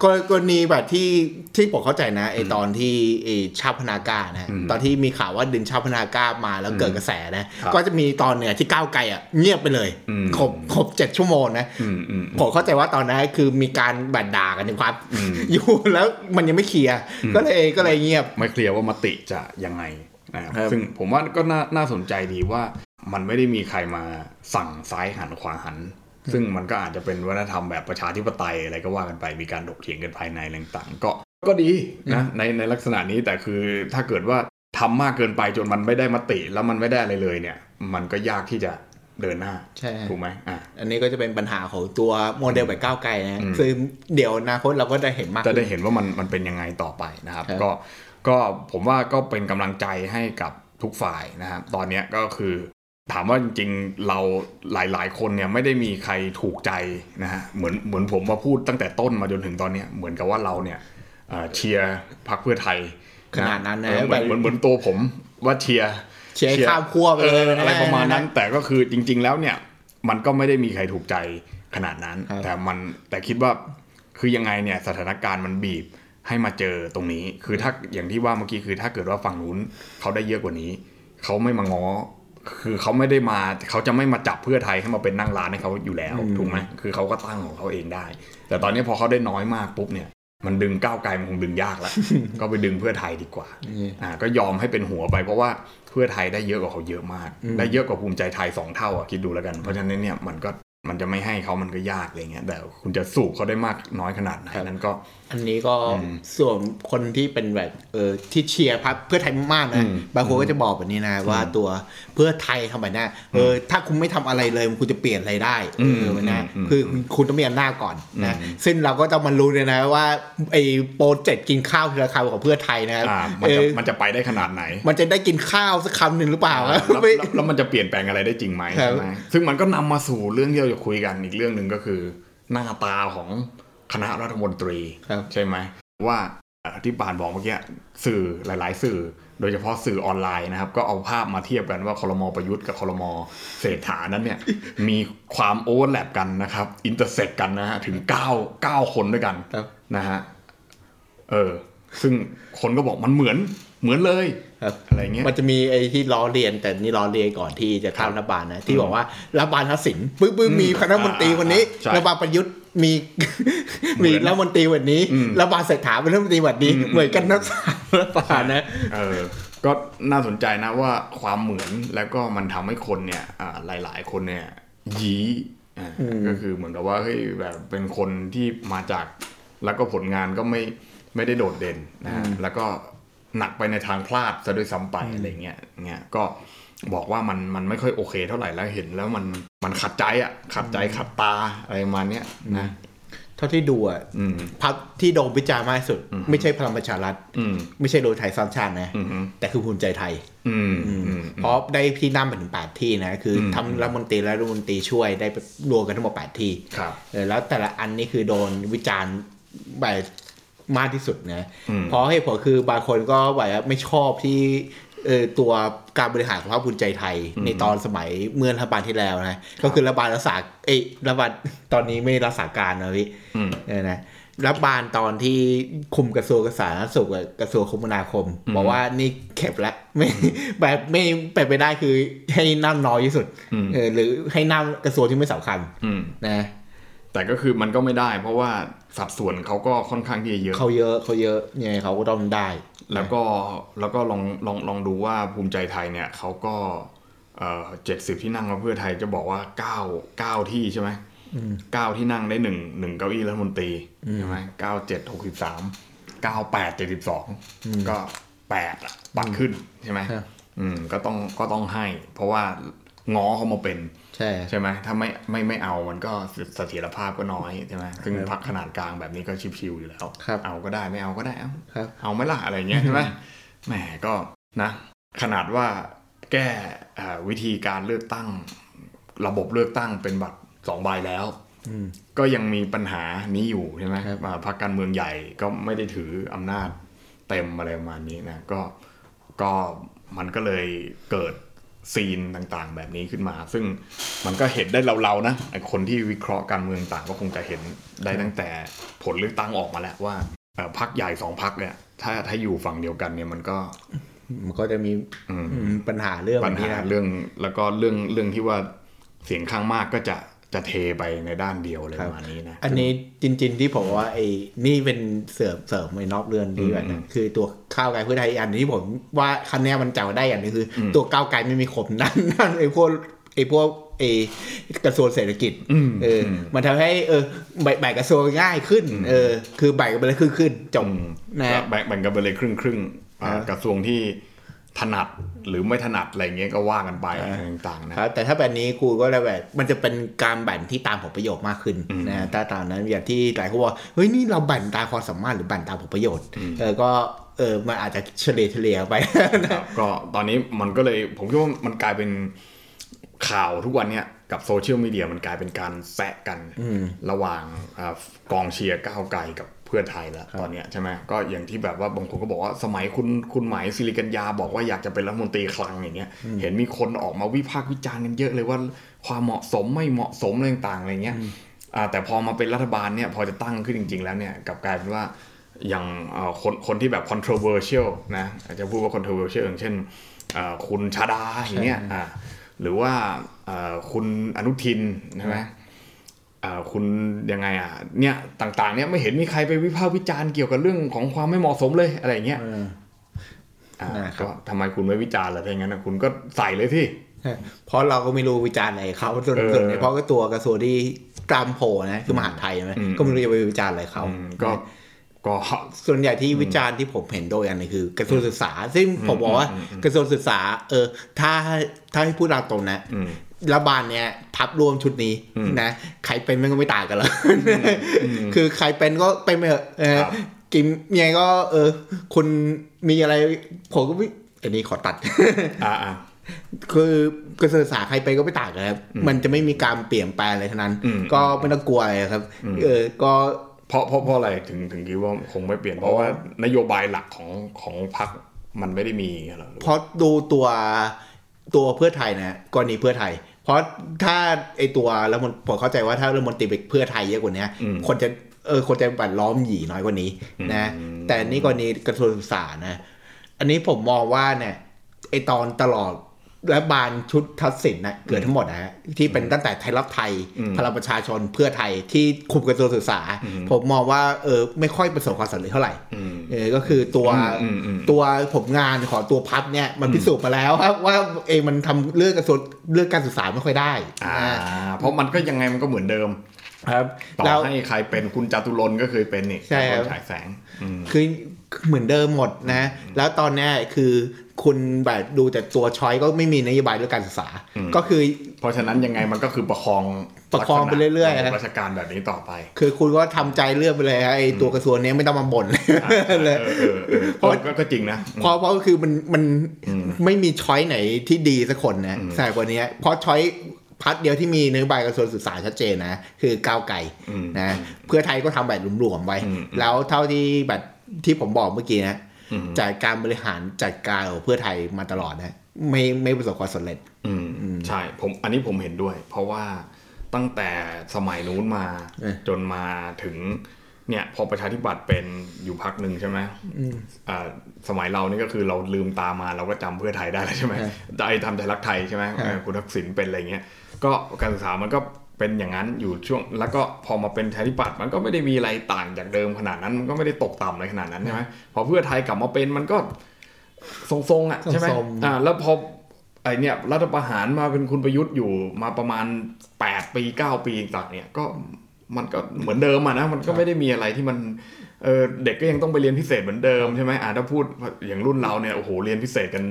กรกรณีแบบที่ที่ผมเข้าใจนะไอตอนที่ไอชาติพนากล้านะอืมตอนที่มีข่าวว่าดึงชาติพนากล้ามาแล้วเกิดกระแสนะครับก็จะมีตอนเนี่ยที่ก้าวไกลอะเงียบไปเลยอืมครบครบเจ็ดชั่วโมงนะอืมอืมผมเข้าใจว่าตอนนั้นคือมีการบัดด่ากันนะครับอืมอยู่แล้วมันยังไม่เคลียร์ก็เลยก็เลยเงียบไม่เคลียร์ว่ามติจะยังไงนะครับครับซึ่งผมว่าก็น่าน่าสนใจดีว่ามันไม่ได้มีใครมาสั่งซ้ายหันขวาหันซึ่งมันก็อาจจะเป็นวัฒนธรรมแบบประชาธิปไตยอะไรก็ว่ากันไปมีการถกเถียงกันภายในอะไรต่างๆ ก็ ก็ดีนะในในลักษณะนี้แต่คือถ้าเกิดว่าทำมากเกินไปจนมันไม่ได้มติแล้วมันไม่ได้อะไรเลยเนี่ย มันก็ยากที่จะเดินหน้าใช่ถูกไหมอะอันนี้ก็จะเป็นปัญหาของตัวโมเดลแบบก้าวไกลนะอืมซึ่งเดี๋ยวอนาคตเราก็ได้เห็นมากจะได้ขึ้นเห็นว่ามันมันเป็นยังไงต่อไปนะครับครับก็ก็ผมว่าก็เป็นกำลังใจให้กับทุกฝ่ายนะครับตอนเนี้ยก็คือถามว่าจริงๆเราหลายๆ คนเนี่ยไม่ได้มีใครถูกใจนะฮะเหมือนเหมือนผมมาพูดตั้งแต่ต้นมาจนถึงตอนเนี้ยเหมือนกับว่าเราเนี่ย เอ่อเชียร์พรรคเพื่อไทยขนาดนั้นนะเออเหมือนเหมือนเหมือนตัวผมว่าเชียร์เชียร์ให้ข้ามขั้วไปเอเลยอนะอะไรประมาณนั้น แต่ก็คือจริง ๆ แล้วเนี่ยมันก็ไม่ได้มีใครถูกใจขนาดนั้นครับแต่มันแต่คิดว่าคือยังไงเนี่ยสถานการณ์มันบีบให้มาเจอตรงนี้ คือถ้าอย่างที่ว่าเมื่อกี้คือถ้าเกิดว่าฝั่งนู้นเขาได้เยอะกว่านี้ เขาไม่มาง้อคือเขาไม่ได้มาเขาจะไม่มาจับเพื่อไทยให้มาเป็นนั่งร้านให้เขาอยู่แล้วอืมถูกไหมคือเขาก็ตั้งของเขาเองได้ แต่ตอนนี้พอเขาได้น้อยมากปุ๊บเนี่ย มันดึงก้าวไกลมันคงดึงยากแล้ว ก็ไปดึงเพื่อไทยดีกว่านี่อ่า ก็ยอมให้เป็นหัวไปเพราะว่าเพื่อไทยได้เยอะกว่าเขาเยอะมากอืมได้เยอะกว่าภูมิใจไทยสองเท่าอะคิดดูแล้วกัน เพราะฉะนั้นเนี่ยมันก็มันจะไม่ให้เขามันก็ยากอะไรเงี้ยแต่คุณจะสูบเขาได้มากน้อยขนาดไหนนั้นก็ อันนี้ก็อืมส่วนคนที่เป็นแบบเออที่เชียร์พรรคเพื่อไทยมากๆอืนะมบางคนก็จะบอกแบบนี้นะว่าตัวเพื่อไทยทำแบบนี้เออถ้าคุณไม่ทำอะไรเลยคุณจะเปลี่ยนอะไรได้เอออมนะอืมคือคุณต้องมีอำนาจก่อนนะอืมซึ่งเราก็ต้องมารู้เลยนะว่าไอ้โปรเจกต์กินข้าวทีละคำของเพื่อไทยนะครับอ่ามันเอจะอมันจะไปได้ขนาดไหน มันจะได้กินข้าวสักคำหนึ่งหรือเปล่าแล้วไม่แล้วแล้วมันจะเปลี่ยนแปลงอะไรได้จริงไหมครับใช่ไหมซึ่งมันก็นำมาสู่เรื่องที่เราจะคุยกันอีกเรื่องหนึ่งก็คือหน้าตาของ คณะรัฐมนตรีครับใช่ไหมว่าเอ่อที่ปานบอกเมื่อกี้สื่อหลาย ๆ สื่อ โดยเฉพาะสื่อออนไลน์นะครับ ก็เอาภาพมาเทียบกันว่าคอรมอประยุทธ์กับคอรมอเศรษฐานั้นเนี่ย มีความ overlap กันนะครับ intersect กันนะฮะถึง9 9คนด้วยกันครับนะฮะเออ ซึ่งคนก็บอกมันเหมือนเหมือนเลยครับอะไรเงี้ยมันจะมีไอ้ที่ล้อเลียนแต่นี่ล้อเลียนก่อนที่จะเข้ารัฐบาลนะที่บอกว่ารัฐบาลทักษิณปึ๊บปึ๊บมีคณะมนตรีคนนี้ใช่รัฐบาลประยุทธ์ มีเหมืมีอนรัฐมนตรีวันนี้อืมรัฐบาลเศรษฐาเป็นรัฐมนตรีวันนี้อืมเหมือนกันทั้งสามรัฐบาลนะเออก็น่าสนใจนะว่าความเหมือนแล้วก็มันทำให้คนเนี่ยอ่าหลาย ๆ คนเนี่ยยี้อ่าอืมก็คือเหมือนกับว่าเฮ้ยแบบเป็นคนที่มาจาก แล้วก็ผลงานก็ไม่ไม่ได้โดดเด่นนะฮะแล้วก็ หนักไปในทางพลาดซะด้วยซ้ำไปอะไรเงี้ยเงี้ยก็บอกว่ามันมันไม่ค่อยโอเคเท่าไหร่แล้วเห็นแล้วมันมันขัดใจอะขัดใจขัดตาอะไรประมาณเนี้ยนะเท่าที่ดูอะอืมพรรคที่โดนวิจารณ์มากที่สุดอืมไม่ใช่พลังประชารัฐอืมไม่ใช่โดยไทยสร้างชาตินะอืมอืมแต่คือภูมิใจไทยอืมอืมอืมเพราะได้ที่นั่งไปถึงแปดที่นะคืออมทำรัฐมนตรีและรัฐมนตรีช่วยได้รวมกันทั้งหมดแปดที่ครับเออแล้วแต่ละอันนี่คือโดนวิจารณ์แบบ มากที่สุดนะอืมเพราะเหตุผลคือบางคนก็แบบว่าไม่ชอบที่เออตัวการบริหารของพรรคภูมิใจไทย ในตอนสมัยเมื่อรัฐบาลที่แล้วนะก็คือรัฐบาลรักษาเอ้ยรัฐบาลตอนนี้ไม่รักษาการนะพี่อืมเออนะรัฐบาลตอนที่คุมกระทรวงสาธารณสุขกับกระทรวงคมนาคมบอกว่านี่เข็บแล้วไม่แบบไม่เป็นไปได้คือให้นั่งน้อยที่สุดอืมเออหรือให้นั่งกระทรวงที่ไม่สำคัญอืมนะแต่ก็คือมันก็ไม่ได้ เพราะว่า สัดส่วนเขาก็ค่อนข้างที่จะเยอะ เขาเยอะเขาเยอะยังไงเขาก็ต้องได้ แล้วก็แล้วก็ลองลองลองดูว่าภูมิใจไทยเนี่ยเขาก็เอ่อเจ็ดสิบที่นั่งแล้วเพื่อไทยจะบอกว่าเก้าเก้าที่ใช่ไหมเก้าที่นั่งได้หนึ่งหนึ่งเก้าอี้รัฐมนตรีใช่ไหมเก้าเจ็ดหกสิบสามเก้าแปดเจ็ดสิบสองก็แปดอะปัดขึ้นใช่ไหมครับอืมก็ต้องก็ต้องให้ เพราะว่า ง้อเขามาเป็น ใช่ใช่ไหมถ้าไม่ไม่ไม่เอามันก็เสถียรภาพก็น้อยใช่ไหมซึ่งพักขนาดกลางแบบนี้ก็ชิวๆอยู่แล้วครับเอาก็ได้ไม่เอาก็ได้เอาครับเอาไหมล่ะอะไรเงี้ยใช่ไหมแหมก็นะ ขนาดว่าแก้อ่าวิธีการเลือกตั้ง ระบบเลือกตั้งเป็นบัตรสองใบแล้วอืมก็ยังมีปัญหานี้อยู่ใช่ไหมครับอ่าพรรคการเมืองใหญ่ก็ไม่ได้ถืออำนาจเต็มอะไรประมาณนี้นะก็ก็มันก็เลยเกิด ซีนต่างๆ แบบนี้ขึ้นมา ซึ่งมันก็เห็นได้เราๆนะไอ้คนที่วิเคราะห์การเมืองต่างก็คงจะเห็นได้ตั้งแต่ผลเลือกตั้งออกมาแล้วว่าเอ่อพรรคใหญ่สองพรรคเนี่ย ถ้าถ้าอยู่ฝั่งเดียวกันเนี่ยมันก็มันก็จะมีอืมอืมปัญหาเรื่องปัญนี้หานะเรื่องแล้วก็เรื่องเรื่องที่ว่าเสียงข้างมากก็จะ จะเทไปในด้านเดียวอะไรประมาณนี้นะ อันนี้จริง ๆ ที่ผมว่าไอ้นี่เป็นเสริมเสริมในนอกเรื่องดีกว่าอืนะมคือตัวข้าวไก่เพื่อไทยอีกอันที่ผมว่าคันนี้มันจับได้อย่างหนึงคืออมตัวก้าวไก่ไม่มีขมนั่นนั่นไอ้พวกไอ้พวกไอ้กระทรวงเศรษฐกิจอืมเอออ มันทำให้เออแบ่งแบ่งกระทรวงง่ายขึ้น เออ คือแบ่งกันไปเลยครึ่งขึ้นจบอืมนะก็แบ่งแบ่งกันไปเลยครึ่งครึ่งๆอ่าครับกระทรวงที่ ถนัดหรือไม่ถนัดอะไรเงี้ยก็ว่ากันไปอ่าอะไรต่างๆนะครับแต่ถ้าแบบนี้ครูก็เลยแบบมันจะเป็นการแบ่งที่ตามผลประโยชน์มากขึ้นอืมนะถ้าตามนั้นอย่างที่หลายคนบอกเฮ้ยนี่เราแบ่งตามความสามารถหรือแบ่งตามผลประโยชน์เออก็เออมันอาจจะเฉลี่ยเฉลี่ยไปครับก็ตอนนี้มันก็เลยผมคิดว่ามันกลายเป็นข่าวทุกวันเนี้ยกับโซเชียลมีเดียมันกลายเป็นการแซะกันระหว่างอ่ากองเชียร์ก้าวไกลกับ เพื่อไทยแล้วตอนเนี้ยใช่ไหมก็อย่างที่แบบว่าบางคนก็บอกว่าสมัยคุณคุณหมายสิริกัญญาบอกว่าอยากจะเป็นรัฐมนตรีคลังอย่างเงี้ยเห็นมีคนออกมาวิพากษ์วิจารณ์กันเยอะเลยว่าความเหมาะสมไม่เหมาะสมอะไรต่างๆอะไรเงี้ยอ่าแต่พอมาเป็นรัฐบาลเนี่ยพอจะตั้งขึ้นจริง ๆ แล้วเนี่ยกลับกลายเป็นว่าอย่างเอ่อคนคนที่แบบ controversial นะอาจจะพูดว่า controversial อย่างเช่นเอ่อคุณชาดาอย่างเงี้ยอ่าหรือว่าเอ่อคุณอนุทินใช่ไหมอ่า คุณยังไงอะเนี่ยต่างๆเนี่ยไม่เห็นมีใครไปวิพากษ์วิจารณ์เกี่ยวกับเรื่องของความไม่เหมาะสมเลยอะไรอย่างเงี้ยเอออ่านะครับก็ทำไมคุณไม่วิจารณ์ล่ะถ้าอย่างนั้นนะคุณก็ใส่เลยที่เพราะเราก็ไม่รู้วิจารณ์อะไรเขาส่วนเออส่วนใหญ่เพราะก็ตัวกระทรวงที่กรามโผล่นะคือมหาดไทยใช่ไหมอืมก็ไม่รู้จะไปวิจารณ์อะไรเขาอืมก็ก็ส่วนใหญ่ที่วิจารณ์ที่ผมเห็นโดยอันนี้คือกระทรวงศึกษา ซึ่งผมบอกว่าอืมอืมกระทรวงศึกษา เออ ถ้าถ้าให้พูดตามตรงนะอืม รัฐบาลเนี่ยพับรวมชุดนี้อืมนะ ใครเป็นมันก็ไม่ต่างกันหรอกคือใครเป็นก็เป็นไปเถอะเออครับกินยังไงก็ เออ คุณมีอะไรผมก็ไม่อันนี้ขอตัดอ่าอ่าคือกระทรวงศึกษาใครไปก็ไม่ต่างกันครับ มันจะไม่มีการเปลี่ยนแปลงอะไรทั้งนั้นอืมก็ไม่ต้องกลัวอะไรครับ เออ ก็เพราะเพราะเพราะอะไรถึงถึงคิดว่าคงไม่เปลี่ยนเพราะว่านโยบายหลักของของพรรคมันไม่ได้มีเหรอเพราะดูตัวตัวเพื่อไทยนะกรณีเพื่อไทยเพ ราะถ้าไอตัวแล้วมันผมเข้าใจว่าถ้ารัฐมนตรีเป็นเพื่อไทยเยอะกว่านี้อืมคนจะเออคนจะบัดล้อมหยีน้อยกว่านี้นะอืมแต่นี่กรณีกระทรวงศึกษานะ อันนี้ผมมองว่าเนี่ยไอตอนตลอด รัฐบาลชุดทัศสินนะเกิดทั้งหมดนะฮะที่เป็นตั้งแต่ไทยรักไทยอืมพลังประชาชนเพื่อไทยที่คุมกระทรวงศึกษา ผมมองว่าเออไม่ค่อยประสบความสำเร็จเท่าไหร่อืมเออก็คือตัวอืมอืมตัวผลงานของตัวพับเนี่ยมันพิสูจน์มาแล้วครับว่าเองมันทำเรื่องกระทรวงเรื่องการศึกษาไม่ค่อยได้อ่านะเพราะมันก็ยังไงมันก็เหมือนเดิม ครับต่อแล้วให้ใครเป็นคุณจตุรนต์ก็เคยเป็นนี่ใช่ครับฉายแสงอืมคือเหมือนเดิมหมดนะ แล้วตอนเนี้ยคือคุณแบบดูแต่ตัวช้อยก็ไม่มีนโยบายเรื่องการศึกษาอืมก็คือ เพราะฉะนั้นยังไงมันก็คือประคองประคองไปเรื่อยๆลักษณะครับราชการแบบนี้ต่อไป คือคุณก็ทำใจเลือกไปเลยฮะไอ้ตัวกระทรวงเนี้ยไม่ต้องมาบ่นเลยเออเออเออเพราะก็ก็จริงนะเพราะเพราะคือมันมันอืมไม่มีช้อยไหนที่ดีสักคนนะอืมใส่กว่านี้เพราะช้อย พัดเดียวที่มีนโยบายกระทรวงศึกษาชัดเจนนะ คือก้าวไกลอืมนะเพื่อไทยก็ทำแบบหลวมๆไว้อืมแล้วเท่าที่แบบที่ผมบอกเมื่อกี้นะอืมจากการบริหารจัดการของเพื่อไทยมาตลอดนะไม่ไม่ประสบความสำเร็จ อืมใช่ผมอันนี้ผมเห็นด้วย เพราะว่าตั้งแต่สมัยนู้นมาเออจนมาถึงเนี่ยพอประชาธิปัตย์เป็นอยู่พักหนึ่งใช่ไหมอ่าสมัยเรานี่ก็คือเราลืมตามาเราก็จำเพื่อไทยได้แล้วใช่ไหมใช่ไอ้ทำไทยรักไทยใช่ไหมใช่เออคุณทักษิณเป็นอะไรเงี้ย ก็การศึกษามันก็เป็นอย่างนั้นอยู่ช่วง แล้วก็พอมาเป็นประชาธิปัตย์มันก็ไม่ได้มีอะไรต่างจากเดิมขนาดนั้นมันก็ไม่ได้ตกต่ำอะไรขนาดนั้นใช่ไหมพอเพื่อไทยกลับมาเป็นมันก็ทรงๆอะใช่ไหมทรงๆอ่าแล้วพอไอเนี่ยรัฐประหารมาเป็นคุณประยุทธ์อยู่มาประมาณ 8 ปี 9 ปีต่างเนี่ยก็มันก็เหมือนเดิมอะนะมันก็ไม่ได้มีอะไรที่มันเออเด็กก็ยังต้องไปเรียนพิเศษเหมือนเดิมใช่ไหมอ่าถ้าพูดอย่างรุ่นเราเนี่ยโอ้โหเรียนพิเศษกัน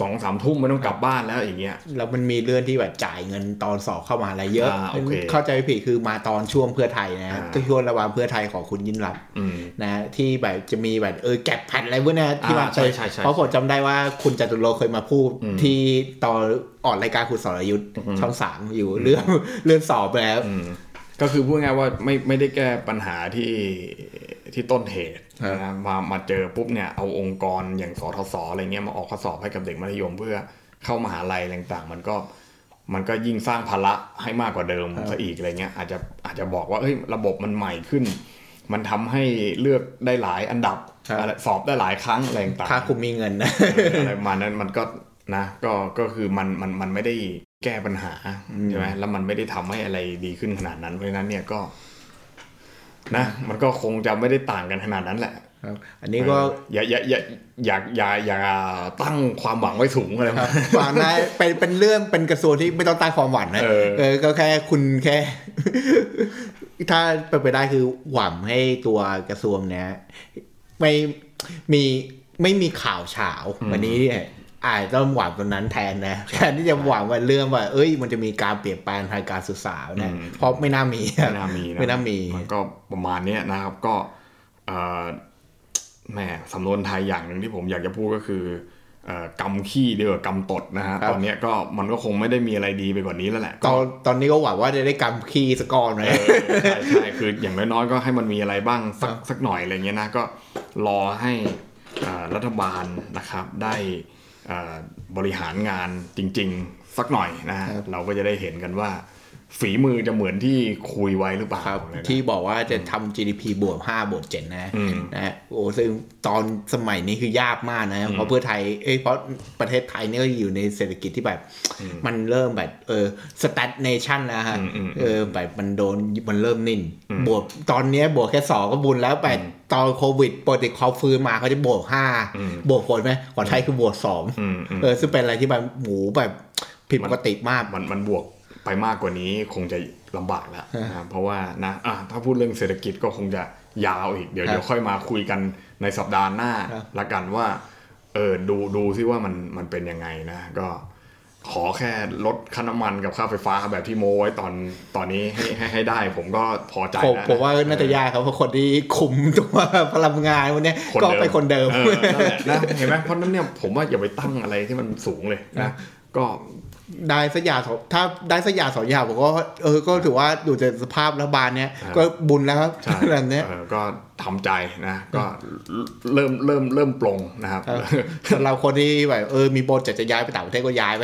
สองสามทุ่มไม่ต้องกลับบ้านแล้วอย่างเงี้ยแล้วมันมีเรื่องที่แบบจ่ายเงินตอนสอบเข้ามาอะไรเยอะอ่าโอเคเข้าใจไม่ผิดคือมาตอนช่วงเพื่อไทยนะอ่าก็ช่วงระหว่างเพื่อไทยของคุณยิ่งรักษณ์อืมนะที่แบบจะมีแบบเออแก็บแผ่นอะไรพวกเนี้ยที่อ่ามาใช่ใช่ใช่เพราะผมจำได้ว่าคุณจตุรงค์เคยมาพูดอืมที่ตอนออกรายการคุณสรยุทธ์อืมช่องสามอยู่เรื่องเรื่องสอบแล้วอืมก็คือพูดง่ายๆว่าไม่ไม่ได้แก้ปัญหาที่ ที่ต้นเหตุครับนะมามาเจอปุ๊บเนี่ยเอาองค์กรอย่างสทศอะไรเงี้ยมาออกข้อสอบให้กับเด็กมัธยมเพื่อเข้ามหาลัยอะไรต่างๆ มันก็มันก็ยิ่งสร้างภาระให้มากกว่าเดิมซะอีกอะไรเงี้ยอาจจะอาจจะบอกว่าเฮ้ยระบบมันใหม่ขึ้น มันทำให้เลือกได้หลายอันดับอะไรสอบได้หลายครั้งอะไรต่างๆถ้าคุณมีเงินนะอะไรประมาณนั้นมันก็นะก็ก็คือมันมันมันไม่ได้แก้ปัญหาใช่ไหมแล้วมันไม่ได้ทำให้อะไรดีขึ้นขนาดนั้นเพราะฉะนั้นเนี่ยก็ นะมันก็คงจะไม่ได้ต่างกันขนาดนั้นแหละครับอันนี้ก็เอออย่าอย่าอย่าอย่าอย่าอย่าตั้งความหวังไว้สูงเลยครับฝากนะเป็นเป็นเรื่องเป็นกระทรวงที่ไม่ต้องตั้งความหวังนะเออเออก็แค่คุณแค่ ถ้าเป็นไปได้คือหวังให้ตัวกระทรวงเนี้ยไม่มีไม่มีข่าวเฉาวันนี้เนี่ย อาจจะต้องหวังตรงนั้นแทนนะแทนที่จะหวังว่าเรื่องว่า เอ้ย มันจะมีการเปลี่ยนแปลงทางการศึกษานะเพราะไม่น่ามีไม่น่ามีนะไม่น่ามีนก็ประมาณเนี้ยนะครับก็เอ่อแหมสำนวนไทยอย่างหนึ่งที่ผมอยากจะพูดก็คือเอ่อกำขี้เดียวกับกำตดนะฮะครับตอนเนี้ยก็มันก็คงไม่ได้มีอะไรดีไปกว่านี้แล้วแหละตอนตอนนี้ก็หวังว่าจะได้กำขี้สกอร์หน่อยเออใช่ใช่คืออย่างน้อยๆก็ให้มันมีอะไรบ้างสักครับสักหน่อยอะไรเงี้ยนะก็รอให้อ่ารัฐบาลนะครับได้อ่า บริหารงานจริง ๆ สักหน่อยนะฮะเราก็จะได้เห็นกันว่า ฝีมือจะเหมือนที่คุยไว้หรือเปล่าครับอะไรนะที่บอกว่าจะทำ GDP บวก5บวก7นะอืมนะโอ้ซึ่งตอนสมัยนี้คือยากมากนะ เพราะเพื่อไทยเอ้ยเพราะประเทศไทยนี่ก็อยู่ในเศรษฐกิจที่แบบ มันเริ่มแบบเออสแตทเนชั่นแล้วฮะอืมอืมเออแบบมันโดนมันเริ่มนิ่งบวกตอนเนี้ยบวกแค่สองก็บุญแล้วแต่ตอนโควิดปกติเขาฟื้นมาเขาจะบวกห้าอืมบวกผลไหมของไทยคือบวกสองอืมอืมเออซึ่งเป็นอะไรที่แบบหมูแบบผิดปกติมากมันมันบวก ไปมากกว่านี้คงจะลำบากแล้วนะครับเพราะว่านะอะถ้าพูดเรื่องเศรษฐกิจก็คงจะยาวอีกเดี๋ยวครับเดี๋ยวค่อยมาคุยกันในสัปดาห์หน้าครับละกันว่าเออดูดูซิว่ามันมันเป็นยังไงนะก็ขอแค่ลดค่าน้ำมันกับค่าไฟฟ้าแบบที่โมไว้ตอนตอนนี้ให้ให้ให้ได้ ผมก็พอใจผมแล้วนะผมว่าน่าจะยากครับเพราะคนที่คุมตัวพลังงานวันเนี้ยคนก็เดิมเป็นคนเดิมออนั่นแหละนะเห็นไหมเพราะฉะนั้นเนี่ยผมว่าอย่าไปตั้งอะไรที่มันสูงเลยนะก็ ได้สักอย่างสองถ้าได้สักอย่างสองอย่างผมก็เออก็ถือว่าดูจากสภาพรัฐบาลเนี้ยครับก็บุญแล้วครับใช่แบบเนี้ยเออก็ทำใจนะ ก็เริ่มเริ่มเริ่มปลงนะครับครับสำหรับคนที่แบบเออมีโปรเจกต์จะย้ายไปต่างประเทศก็ย้ายไป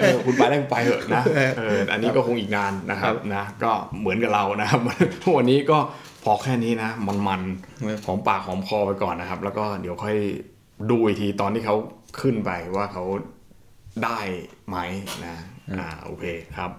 เออคุณไปได้คุณไปเถอะนะเออเอออันนี้ก็คงอีกนานนะครัครับบนะก็เหมือนกับเรานะครับวันนี้ก็พอแค่นี้นะ มันมันเออหอมปากหอมคอไปก่อนนะครับ แล้วก็เดี๋ยวค่อยดูอีกทีตอนที่เขาขึ้นไปว่าเขา ได้ไหมนะอ่าโอเคครับ